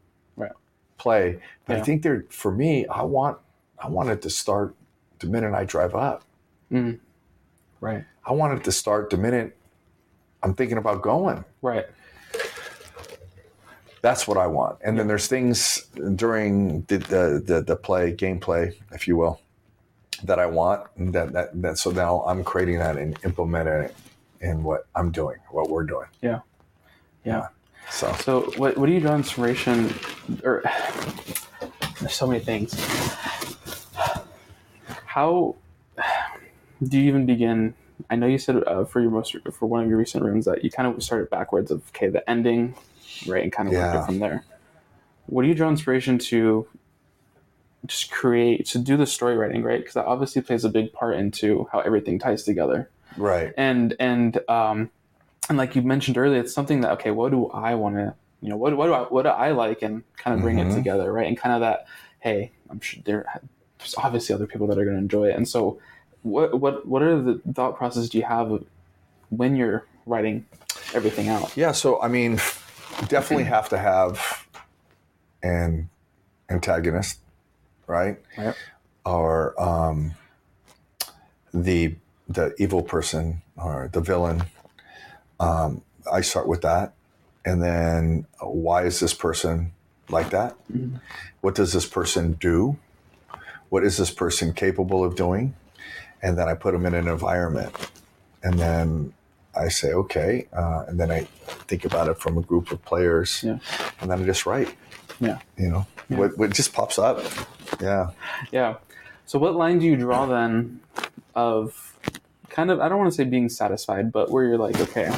Play. But I Yeah. think there for me, I want I want it to start the minute I drive up. Mm. Right, I want it to start the minute I'm thinking about going. right. That's what I want. And then there's things during the, the, the, the play, gameplay, if you will, that I want. That, that, that, so now I'm creating that and implementing it in what I'm doing, what we're doing. Yeah. Yeah. So, So, what what do you draw inspiration? Or there's so many things. How do you even begin? I know you said uh, for your most for one of your recent rooms that you kind of started backwards of okay the ending, right, and kind of worked it from there. What do you draw inspiration to? Just create to do the story writing, right? Because that obviously plays a big part into how everything ties together right. and and um and like you mentioned earlier it's something that okay what do i want to you know what, what do i what do i like and kind of bring it Mhm. together right and kind of that hey i'm sure there there's obviously other people that are going to enjoy it and so what what what are the thought process do you have when you're writing everything out Yeah. So, I mean, definitely have to have an antagonist, right? Yep. Or um, the the evil person or the villain. Um, I start with that, and then uh, why is this person like that? Mhm. What does this person do? What is this person capable of doing? And then I put them in an environment, and then I say, okay. Uh, and then I think about it from a group of players. Yeah. And then I just write. Yeah. You know, Yeah. what, what just pops up. Yeah. Yeah. So what line do you draw then of kind of I don't want to say being satisfied, but where you're like, okay,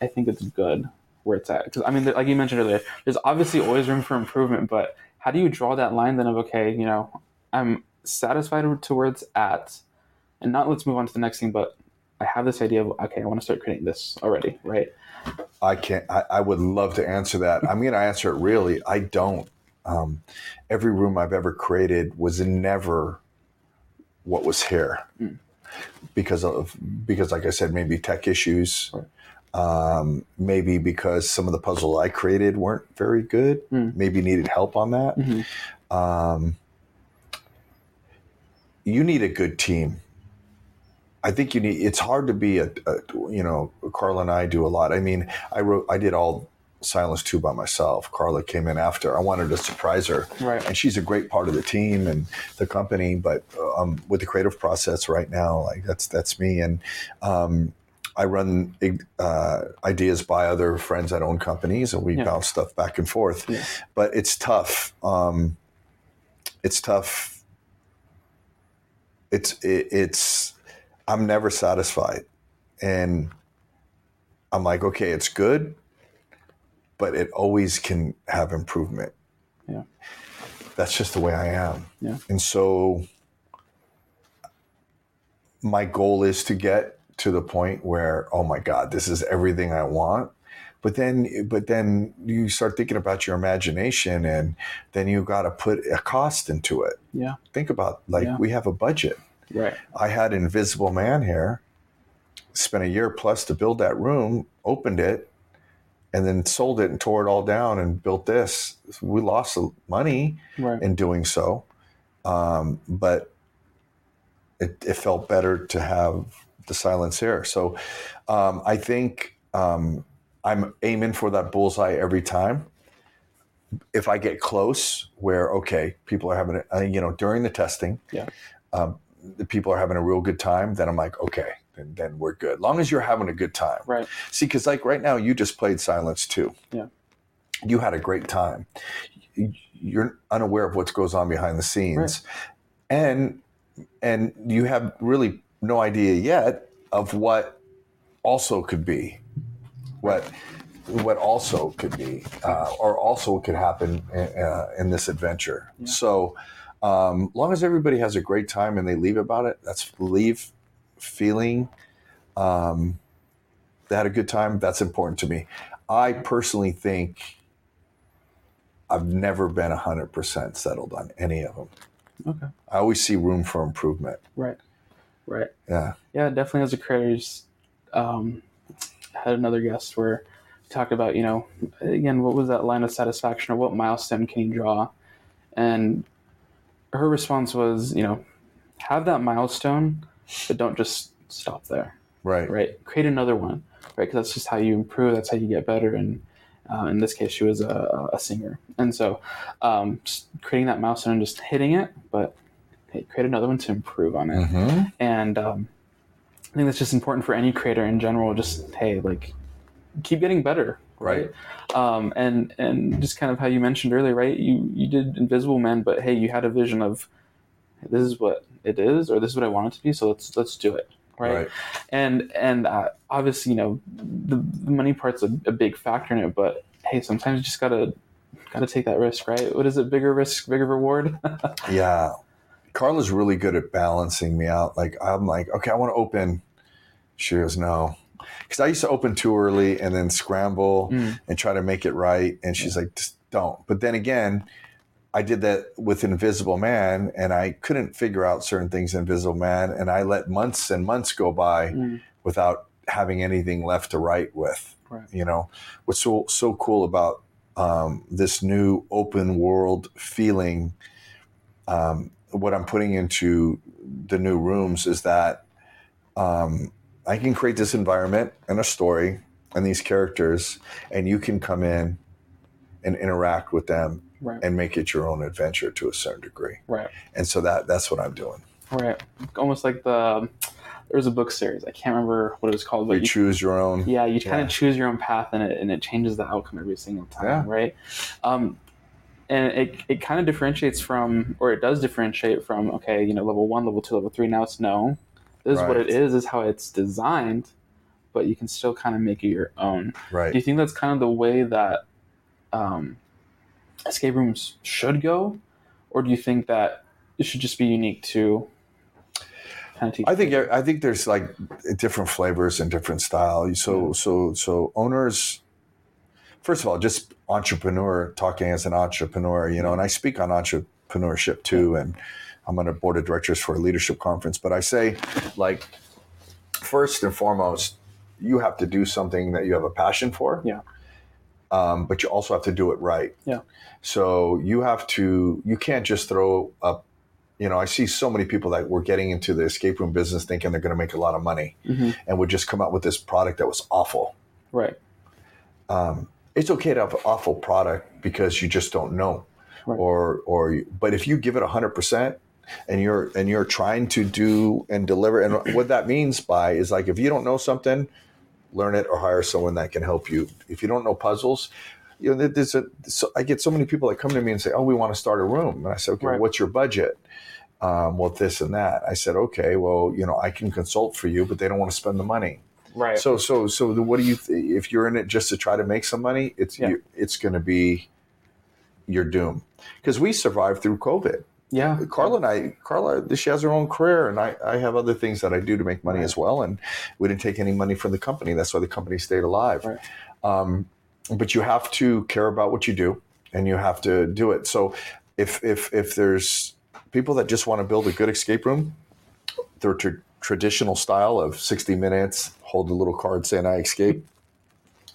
I think it's good where it's at. Because I mean, like you mentioned earlier, there's obviously always room for improvement, but how do you draw that line then of okay, you know, I'm satisfied to where it's at, and not let's move on to the next thing, but I have this idea of okay, I want to start creating this already, right? I can't. I, I would love to answer that. I'm going to answer it really. I don't. Um, every room I've ever created was never what was here Mm. Because of because, like I said, maybe tech issues. Right. Um, maybe because some of the puzzles I created weren't very good. Mm. Maybe needed help on that. Mhm. Um, you need a good team. I think you need. It's hard to be a, a you know. Carla and I do a lot. I mean, I wrote. I did all Silence two by myself. Carla came in after. I wanted to surprise her, Right. and she's a great part of the team and the company. But um, with the creative process right now, like that's that's me, and um, I run uh, ideas by other friends that own companies, and we Yeah. bounce stuff back and forth. Yeah. But it's tough. Um, it's tough. It's it, it's. I'm never satisfied, and I'm like, okay, it's good, but it always can have improvement. Yeah. That's just the way I am. Yeah. And so my goal is to get to the point where, oh my God, this is everything I want. But then, but then you start thinking about your imagination, and then you got to put a cost into it. Yeah. Think about like Yeah. we have a budget. Right. I had Invisible Man here, spent a year plus to build that room, opened it, and then sold it and tore it all down and built this. We lost the money Right. in doing so, um, but it, it felt better to have the silence here. So um, I think um, I'm aiming for that bullseye every time. If I get close, where okay, people are having, a, you know, during the testing, Yeah. um, the people are having a real good time. Then I'm like, okay, then, then we're good. Long as you're having a good time. Right. See, because like right now, you just played Silence 2. Yeah. You had a great time. You're unaware of what goes on behind the scenes, and and you have really no idea yet of what also could be, what what also could be, uh, or also could happen uh, in this adventure. Yeah. So, um, long as everybody has a great time and they leave about it, that's leave feeling um, they had a good time. That's important to me. I personally think I've never been 100% settled on any of them. Okay. I always see room for improvement. Right. Right. Yeah. Yeah, definitely as a creators, um, I had another guest where we talked about, you know, again, what was that line of satisfaction or what milestone can you draw? And her response was, you know, have that milestone, but don't just stop there, Right. right? Create another one, right? Because that's just how you improve. That's how you get better. And uh, in this case, she was a, a singer. And so um, just creating that milestone and just hitting it, but hey, create another one to improve on it hmm and um, I think that's just important for any creator in general. Just hey, like keep getting better, right? Um, and and just kind of how you mentioned earlier, right? You you did Invisible Man, but hey, you had a vision of this is what it is, or this is what I want it to be. So let's let's do it, right? Right. And and uh, obviously, you know, the, the money part's a, a big factor in it, but hey, sometimes you just gotta gotta take that risk, right? What is it? Bigger risk, bigger reward. Yeah. Carla's really good at balancing me out. Like, I'm like, okay, I want to open. She goes, no. Because I used to open too early and then scramble Mm. and try to make it right. And she's like, just don't. But then again, I did that with Invisible Man and I couldn't figure out certain things in Invisible Man. And I let months and months go by Mm. without having anything left to write with. Right. You know, what's so, so cool about um, this new open world feeling, um, what I'm putting into the new rooms is that um, I can create this environment and a story and these characters, and you can come in and interact with them right. and make it your own adventure to a certain degree. Right. And so that that's what I'm doing. Right. Almost like the there was a book series. I can't remember what it was called, but You you, choose your own. yeah, you kind Yeah. of choose your own path, and it and it changes the outcome every single time, Yeah. right? Um, and it it kind of differentiates from, or it does differentiate from, okay, you know, level one, level two, level three. Now it's no. This is what it is. This is how it's designed, but you can still kind of make it your own. Right. Do you think that's kind of the way that um, escape rooms should go, or do you think that it should just be unique to kind of? I think I think there's like different flavors and different style. So so so owners. First of all, just entrepreneur talking as an entrepreneur, you know, and I speak on entrepreneurship too, and I'm on a board of directors for a leadership conference. But I say, like, first and foremost, you have to do something that you have a passion for. Yeah. Um, but you also have to do it right. Yeah. So you have to. You can't just throw up you know, I see so many people that were getting into the escape room business thinking they're going to make a lot of money Mhm. and would just come out with this product that was awful. Right. Um, it's okay to have an awful product because you just don't know, Right. or or but if you give it hundred percent and you're and you're trying to do and deliver, and what that means by is like if you don't know something, learn it or hire someone that can help you. If you don't know puzzles. You know, there's a. So I get so many people that come to me and say, "Oh, we want to start a room," and I say, "Okay, Right. what's your budget?" um, well, this and that. I said, okay, well, you know, I can consult for you, but they don't want to spend the money. Right. So, so, so, the, what do you? Th- if you're in it just to try to make some money, it's Yeah. you, it's going to be your doom. Because we survived through COVID. Yeah. Carla and I, Carla, she has her own career, and I, I have other things that I do to make money Right. as well. And we didn't take any money from the company. That's why the company stayed alive. Right. Um, but you have to care about what you do, and you have to do it. So, if if if there's people that just want to build a good escape room, the tr- traditional style of 60 minutes, hold the little card saying I escape,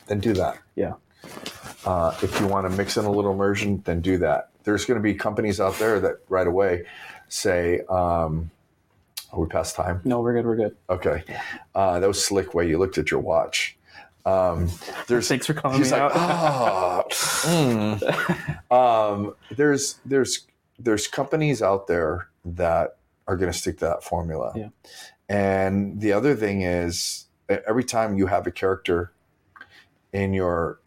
then do that. Yeah. Uh, if you want to mix in a little immersion, then do that. There's going to be companies out there that right away say, um, "Are we past time?" No, we're good. We're good. Okay, uh, that was slick way you looked at your watch. Um, there's Thanks for calling He's me like, out. ah, mm." um, there's there's there's companies out there that are going to stick to that formula. Yeah. And the other thing is, every time you have a character in your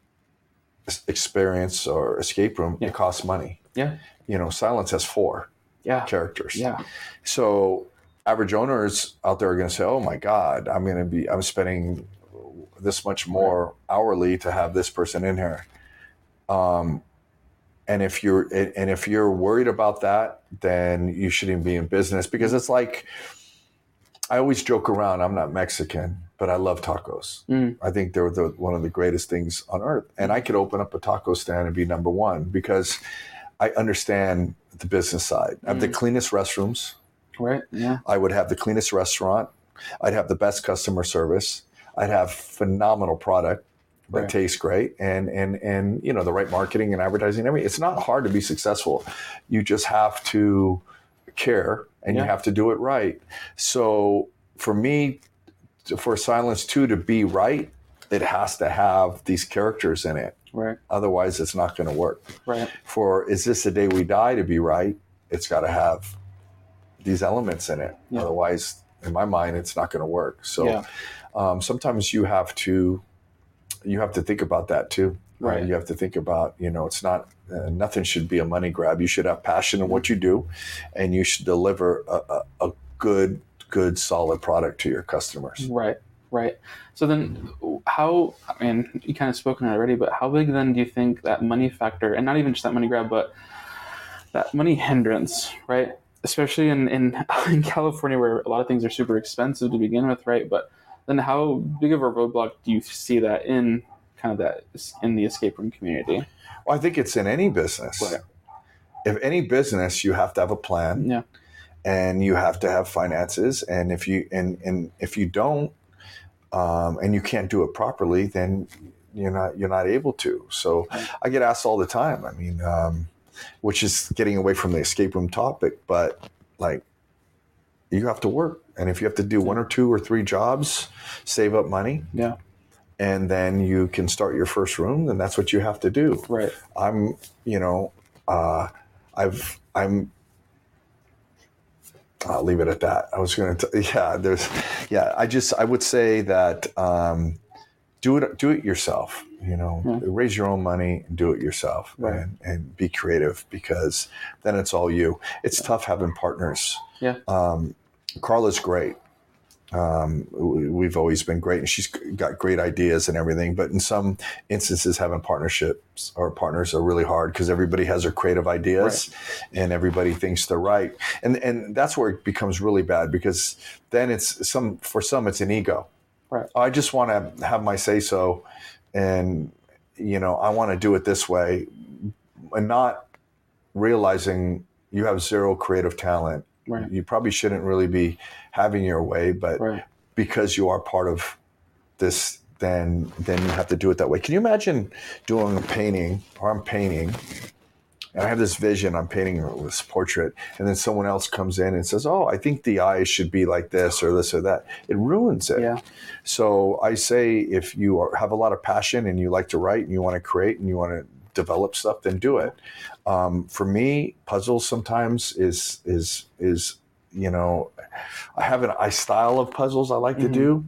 experience or escape room, Yeah. it costs money. Yeah. You know, Silence has four yeah. characters. Yeah. So average owners out there are going to say, "Oh my God, I'm going to be I'm spending this much more hourly to have this person in here." Um, and if you're and if you're worried about that, then you shouldn't be in business because it's like I always joke around. I'm not Mexican, but I love tacos. Mm. I think they're the, one of the greatest things on earth, and I could open up a taco stand and be number one because I understand the business side. I have the cleanest restrooms. Right. Yeah. I would have the cleanest restaurant. I'd have the best customer service. I'd have phenomenal product that Right. tastes great and and and you know the right marketing and advertising and everything. It's not hard to be successful. You just have to care and you have to do it right. So for me for Silence 2 to be right, it has to have these characters in it. Right. Otherwise it's not going to work. Right. For Is This the Day We Die to be right, it's got to have these elements in it. Yeah. Otherwise, in my mind, it's not going to work. So Yeah. um, sometimes you have to you have to think about that too. Uh, Right. you have to think about you know it's not uh, nothing should be a money grab. You should have passion in what you do, and you should deliver a, a, a good good solid product to your customers. Right. Right. So then, how? I mean, you kind of spoken already, but how big then do you think that money factor, and not even just that money grab, but that money hindrance, right? Especially in in, in California, where a lot of things are super expensive to begin with, right? But then, how big of a roadblock do you see that in kind of that in the escape room community? Well, I think it's in any business. Right. If any business, you have to have a plan. Yeah. And you have to have finances and if you and and if you don't um, and you can't do it properly then you're not you're not able to so i get asked all the time i mean um, which is getting away from the escape room topic but like you have to work and if you have to do one or two or three jobs save up money Yeah. and then you can start your first room then that's what you have to do Right. I'm, you know, uh, I've, I'm, I'll leave it at that. I was going to, yeah, there's, yeah, I just, I would say that um, do it, do it yourself. You know, Yeah. raise your own money and do it yourself, Right. and, and be creative because then it's all you. It's tough having partners. Yeah. Um, Carla's great. Um, we- we've always been great, and she's got great ideas and everything. But in some instances, having partnerships or partners are really hard because everybody has their creative ideas, and everybody thinks they're right, and and that's where it becomes really bad because then it's some for some it's an ego. Right. I just want to have my say so, and you know I want to do it this way, and not realizing you have zero creative talent. Right. You probably shouldn't really be having your way, but Right. because you are part of this, then then you have to do it that way. Can you imagine doing a painting, or I'm painting, and I have this vision, I'm painting this portrait, and then someone else comes in and says, "Oh, I think the eyes should be like this or this or that." It ruins it. Yeah. So I say, if you are, have a lot of passion and you like to write and you want to create and you want to develop stuff, then do it. Um, for me, puzzles sometimes is is is you know, I have an I style of puzzles I like to do,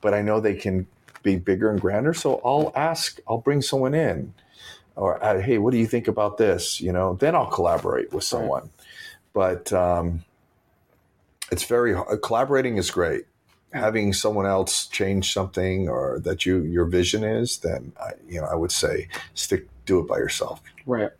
but I know they can be bigger and grander. So I'll ask, I'll bring someone in, or uh, hey, what do you think about this? You know, then I'll collaborate with someone. But um, it's very collaborating is great. Having someone else change something or that you your vision is, then I, you know I would say stick do it by yourself. Right.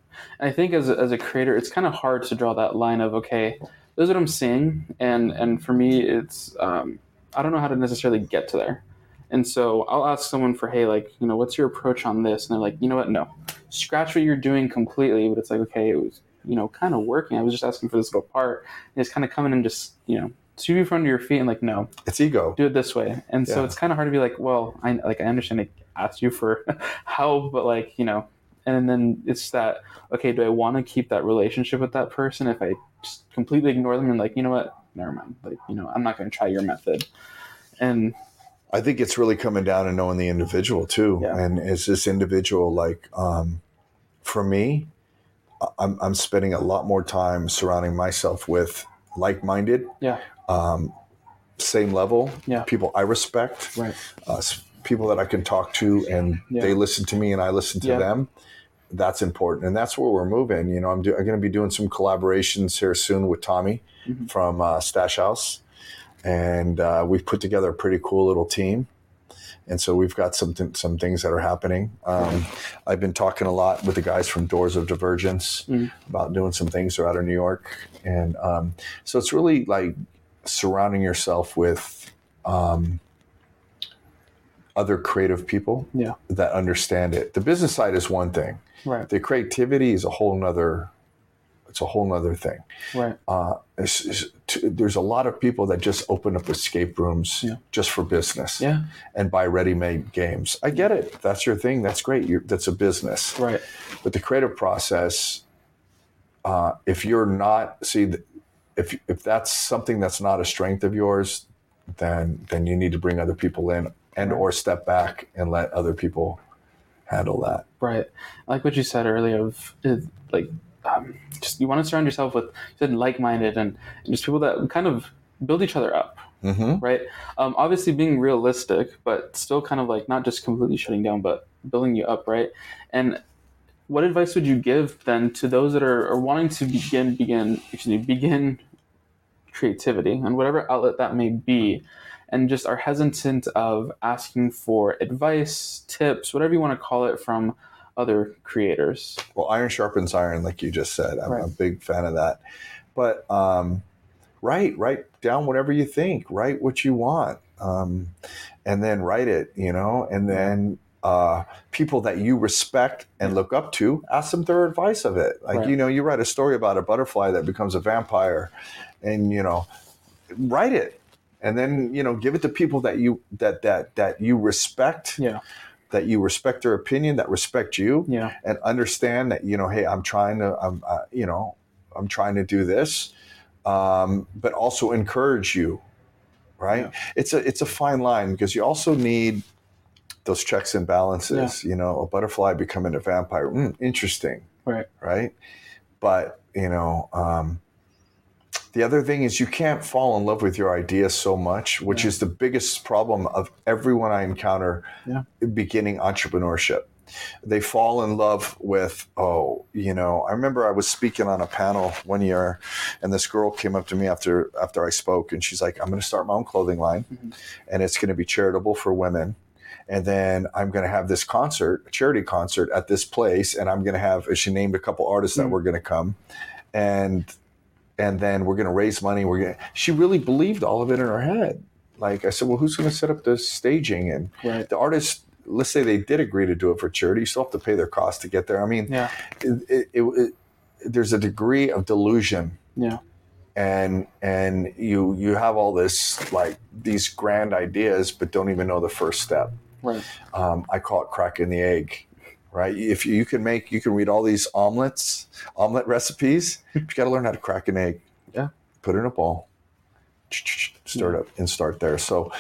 I think as a, as a creator, it's kind of hard to draw that line of okay, this is what I'm seeing, and and for me, it's um, I don't know how to necessarily get to there, and so I'll ask someone for hey, like you know, what's your approach on this, and they're like, you know what, no, scratch what you're doing completely, but it's like okay, it was you know kind of working. I was just asking for this little part, and it's kind of coming and just you know sweep from your feet and like no, It's ego. do it this way. And so it's kind of hard to be like, well, I like I understand I asked you for help, but like you know, and then it's that okay, do I want to keep that relationship with that person if I just completely ignore them and like you know what, never mind, like you know, I'm not going to try your method. And I think it's really coming down to knowing the individual too. Yeah. And is this individual like, um, for me, I'm, I'm spending a lot more time surrounding myself with like-minded, yeah, um, same level, Yeah. people I respect, right, uh, people that I can talk to and Yeah. they listen to me and I listen to Yeah. them. That's important, and that's where we're moving. You know, I'm, do- I'm going to be doing some collaborations here soon with Tommy Mhm. from uh, Stash House, and uh, we've put together a pretty cool little team. And so we've got some th- some things that are happening. Um, I've been talking a lot with the guys from Doors of Divergence Mhm. about doing some things. They're out of New York, and um, so it's really like surrounding yourself with um, other creative people Yeah. that understand it. The business side is one thing. Right, The creativity is a whole nother. It's a whole nother thing. right, Uh, it's- it's- t- there's a lot of people that just open up escape rooms Yeah. just for business yeah, and buy ready-made games. I get it. That's your thing. That's great. You're, that's a business. right, But the creative process, uh, if you're not see, if if that's something that's not a strength of yours, then then you need to bring other people in and or step back and let other people handle that. right. Like what you said earlier of like um, just you want to surround yourself with like-minded and, and just people that kind of build each other up. Mm-hmm. right? Um, obviously, being realistic, but still kind of like not just completely shutting down, but building you up, right? And what advice would you give then to those that are, are wanting to begin begin excuse me begin creativity and whatever outlet that may be, and just are hesitant of asking for advice, tips, whatever you want to call it, from other creators? Well, iron sharpens iron, like you just said. I'm Right. a big fan of that. But um, write, write down whatever you think. Write what you want, um, and then write it. You know, and then uh, people that you respect and look up to, ask them their advice of it. Like Right. you know, you write a story about a butterfly that becomes a vampire, and you know, write it, and then you know, give it to people that you that that that you respect. Yeah. That you respect their opinion, that respect you, Yeah, and understand that you know hey i'm trying to i'm uh, you know i'm trying to do this um, but also encourage you right Yeah. it's a it's a fine line because you also need those checks and balances you know a butterfly becoming a vampire mm, interesting right, right but you know um, The other thing is you can't fall in love with your idea so much, which is the biggest problem of everyone I encounter Yeah. beginning entrepreneurship. They fall in love with, oh, you know, I remember I was speaking on a panel one year and this girl came up to me after after I spoke and she's like, I'm gonna start my own clothing line and it's gonna be charitable for women. And then I'm going to have this concert, a charity concert at this place, and I'm going to have. She named a couple artists that Mm. were going to come, and and then we're going to raise money. We're going. She really believed all of it in her head. Like I said, well, who's going to set up the staging and Right. the artists? Let's say they did agree to do it for charity. You still have to pay their cost to get there. I mean, Yeah. it, it, it, there's a degree of delusion Yeah. and and you you have all this like these grand ideas but don't even know the first step Right. um, i call it cracking the egg right? If you, can make you can read all these omelets omelet recipes you got to learn how to crack an egg. Yeah. put it in a bowl stir it up and start there. So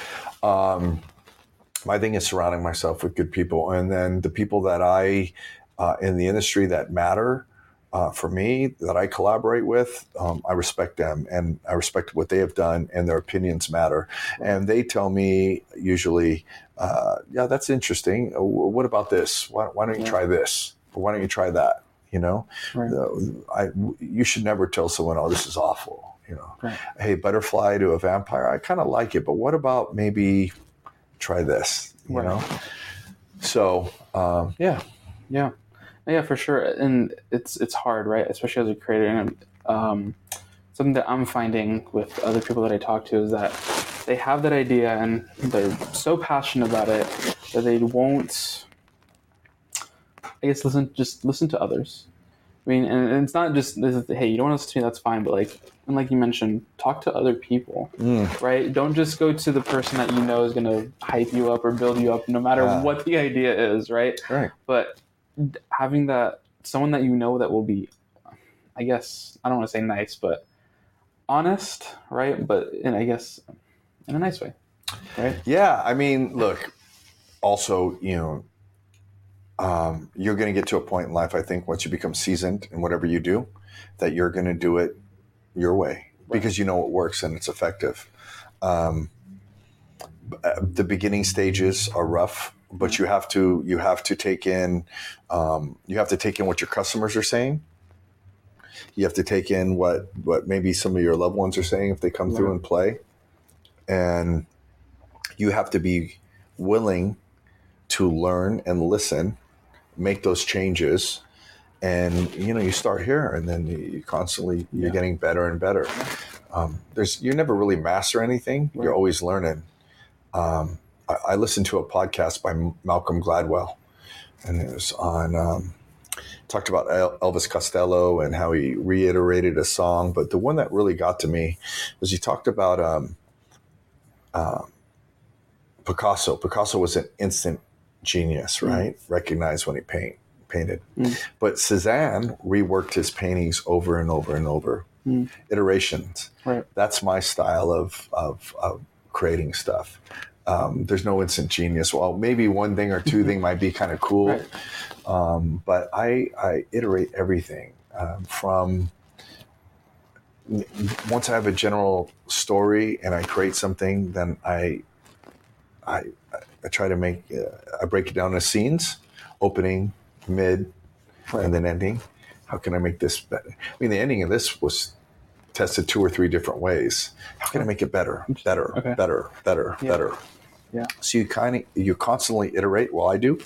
um, my thing is surrounding myself with good people. And then the people that i uh, in the industry that matter uh, for me that I collaborate with, um, I respect them and I respect what they have done and their opinions matter. And they tell me usually, uh, yeah, that's interesting. Uh, What about this? Why, why don't you Yeah. try this? Or why don't you try that? You know, Right. I, you should never tell someone, oh, this is awful. You know, Right. hey, butterfly to a vampire, I kind of like it, but what about maybe try this? You Right. know? So, um, yeah. Yeah, yeah, for sure. And it's it's hard, right? Especially as a creator. And um, something that I'm finding with other people that I talk to is that they have that idea and they're so passionate about it that they won't. I guess listen, just listen to others. I mean, and, and it's not just this is, hey, you don't want to listen to me, that's fine. But like, and like you mentioned, talk to other people Mm. right? Don't just go to the person that you know is going to hype you up or build you up, no matter what the idea is, right? Right. But having that someone that you know that will be, I guess I don't want to say nice, but honest, right? But and I guess in a nice way, right? Yeah, I mean, look. Also, you know, um, you're going to get to a point in life. I think once you become seasoned in whatever you do, that you're going to do it your way because you know it works and it's effective. Um, uh, the beginning stages are rough, but you have to you have to take in um, you have to take in what your customers are saying. You have to take in what what maybe some of your loved ones are saying if they come through and play, and you have to be willing to learn and listen, make those changes, and you know you start here, and then you constantly you're Yeah. getting better and better. Um, there's you never really master anything; you're always learning. Um, I, I listened to a podcast by M- Malcolm Gladwell, and it was on. Um, talked about El- Elvis Costello and how he reiterated a song, but the one that really got to me was he talked about um, uh, Picasso. Picasso was an instant genius, right? Recognized when he paint painted. Mm. But Cezanne reworked his paintings over and over and over, Mm. iterations. Right. That's my style of of, of creating stuff. Um, there's no instant genius. Well, maybe one thing or two thing might be kind of cool, Right. um, but I I iterate everything um, from once I have a general story and I create something, then I I I try to make uh, I break it down into scenes, opening, mid, Right. and then ending. How can I make this better? I mean, the ending of this was tested two or three different ways. How can I make it better, better, Okay. better, better, Yeah. better? Yeah. So you kind of you constantly iterate. Well, I do,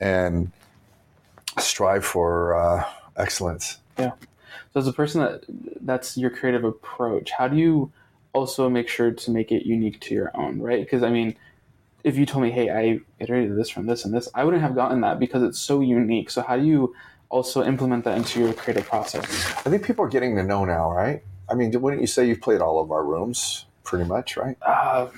and strive for uh, excellence. Yeah. So as a person that that's your creative approach, how do you also make sure to make it unique to your own, right? Because I mean, if you told me, "Hey, I iterated this from this and this," I wouldn't have gotten that because it's so unique. So how do you also implement that into your creative process? I think people are getting to know now, right? I mean, wouldn't you say you've played all of our rooms, pretty much, right? Uh,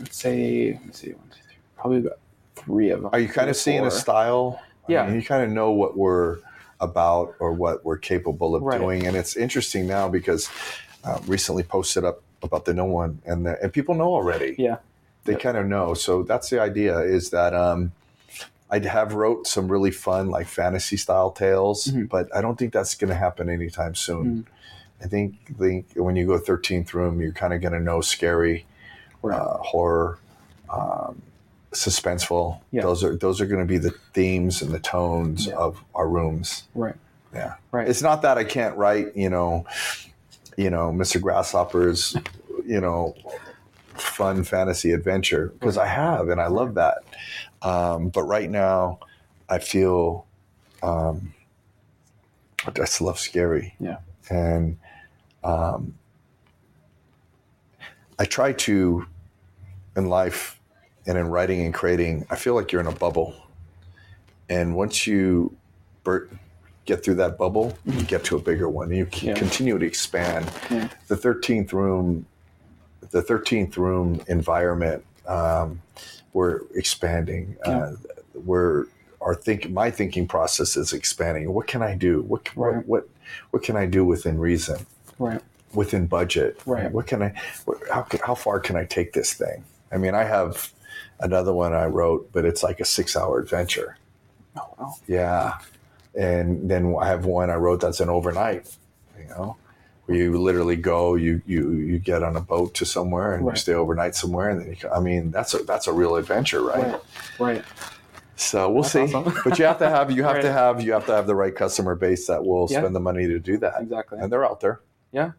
let's say, let me see, one, two, three, probably about three of them. Are you kind of seeing a four. style? I Yeah. mean, you kind of know what we're about or what we're capable of Right. doing, and it's interesting now because uh, recently posted up about the no one, and the, and people know already. Yeah. they Yep. kind of know. So that's the idea: is that um, I have wrote some really fun like fantasy style tales, Mhm. but I don't think that's going to happen anytime soon. I think think when you go thirteenth room, you're kind of going to know scary, Right. uh, horror, um, suspenseful. Yeah. Those are those are going to be the themes and the tones Yeah. of our rooms. Right. Yeah. Right. It's not that I can't write, you know, you know, Mr. Grasshopper's, you know, fun fantasy adventure because I have and I love that. Um, but right now, I feel um, I just love scary. Yeah. And um, I try to, in life and in writing and creating, I feel like you're in a bubble. And once you bur- get through that bubble, you get to a bigger one. You Yeah. continue to expand. Yeah. The 13th room, the 13th room environment, um, we're expanding. Uh, we're our think my thinking process is expanding. What can I do? What Right. what, what what can I do within reason? Right. within budget. Right. What can I? How how far can I take this thing? I mean, I have another one I wrote, but it's like a six-hour adventure. Oh, wow. Yeah, and then I have one I wrote that's an overnight. You know, where you literally go, you you you get on a boat to somewhere and Right. you stay overnight somewhere, and then you, I mean, that's a that's a real adventure, right? Right. Right. So we'll That's see. awesome. but you have to have you have to have you have to have the right customer base that will Yeah. spend the money to do that, Exactly. and they're out there. Yeah.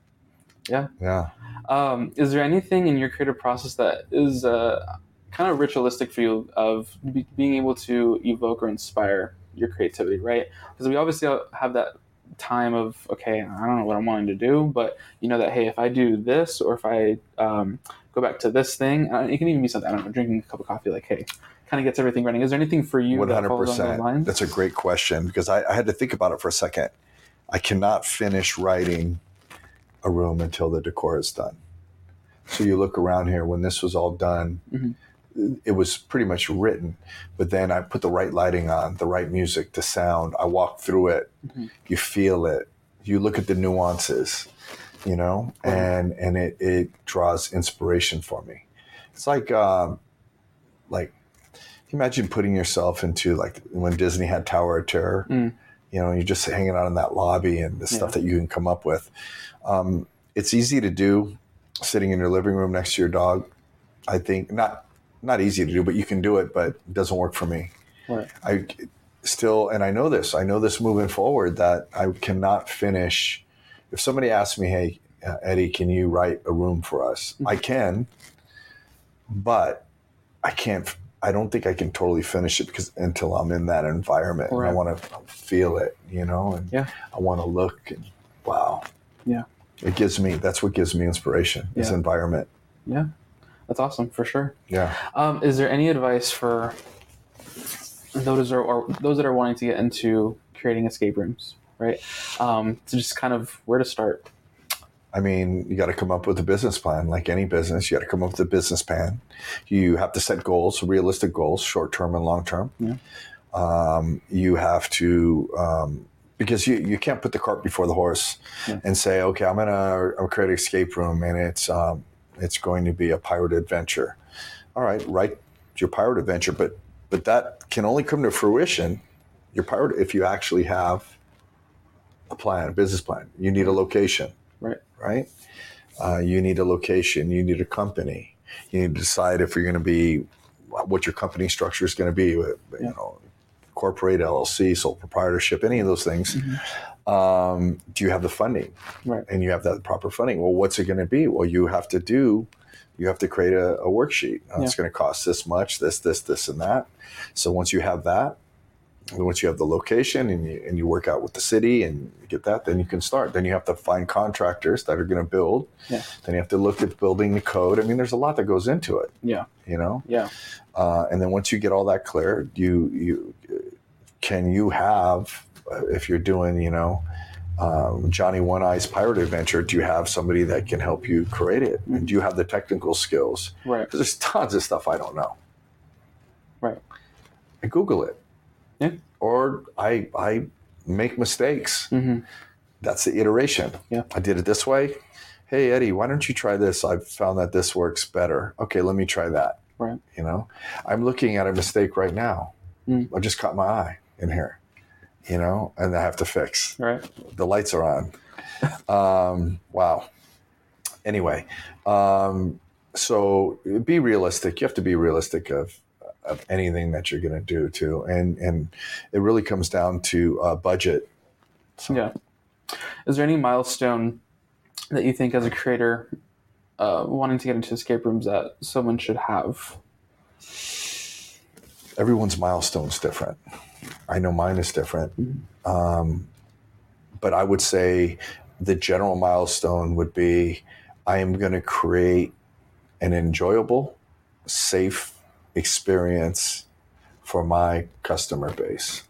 Yeah. Yeah. Um, is there anything in your creative process that is uh, kind of ritualistic for you of be- being able to evoke or inspire your creativity, right? Because we obviously have that time of okay, I don't know what I'm wanting to do, but you know that hey, if I do this or if I um, go back to this thing, uh, it can even be something I don't know, drinking a cup of coffee, like hey, kind of gets everything running. Is there anything for you One that hundred falls along those percent. That's a great question because I, I had to think about it for a second. I cannot finish writing a room until the decor is done. So you look around here when this was all done, Mhm. it was pretty much written. But then I put the right lighting on, the right music, the sound. I walk through it. Mhm. You feel it. You look at the nuances, you know, and and it it draws inspiration for me. It's like um, like imagine putting yourself into like when Disney had Tower of Terror. Mm. You know, you're just hanging out in that lobby and the stuff that you can come up with. Um, it's easy to do sitting in your living room next to your dog. I think not not easy to do, but you can do it. But it doesn't work for me. Right. I still, and I know this. I know this moving forward that I cannot finish. If somebody asks me, "Hey, uh, Eddy, can you write a room for us?" I can, but I can't. I don't think I can totally finish it because until I'm in that environment, and I want to feel it, you know, and Yeah. I want to look and wow, Yeah. It gives me. That's what gives me inspiration. Is environment. Yeah, that's awesome for sure. Yeah. Um, is there any advice for those are or those that are wanting to get into creating escape rooms, right? Um, to just kind of where to start. I mean, you got to come up with a business plan. Like any business, you got to come up with a business plan. You have to set goals, realistic goals, short term and long term. Yeah. Um, you have to um, because you, you can't put the cart before the horse Yeah. and say, okay, I'm gonna I'm create an escape room and it's um, it's going to be a pirate adventure. All right, write your pirate adventure, but but that can only come to fruition your pirate if you actually have a plan, a business plan. You need a location Right. right? Uh, you need a location, you need a company, you need to decide if you're going to be what your company structure is going to be. You know, corporate, LLC, sole proprietorship, any of those things. Um, do you have the funding? Right. And you have that proper funding. Well, what's it going to be? Well, you have to do. You have to create a, a worksheet. Uh, It's going to cost this much, this, this, this, and that. So once you have that, once you have the location and you, and you work out with the city and you get that, then you can start. Then you have to find contractors that are going to build. Yeah. Then you have to look at building the code. I mean, there's a lot that goes into it. Yeah. You know. Yeah. Uh, and then once you get all that clear, you you can you have if you're doing you know um, Johnny One Eyes Pirate Adventure, do you have somebody that can help you create it? And do you have the technical skills? Right. Because there's tons of stuff I don't know. Right. I Google it. Yeah. Or I I make mistakes. hmm That's the iteration. Yeah. I did it this way. Hey Eddy, why don't you try this? I've found that this works better. Okay, let me try that. Right. You know, I'm looking at a mistake right now. Mm. I just caught my eye in here. You know, and I have to fix. Right. The lights are on. Um, wow. Anyway, um, so be realistic. You have to be realistic of of anything that you're going to do too, and and it really comes down to uh, budget. Yeah. Is there any milestone that you think, as a creator, uh, wanting to get into escape rooms, that someone should have? Everyone's milestone's different. I know mine is different, um, but I would say the general milestone would be I am going to create an enjoyable, safe experience for my customer base.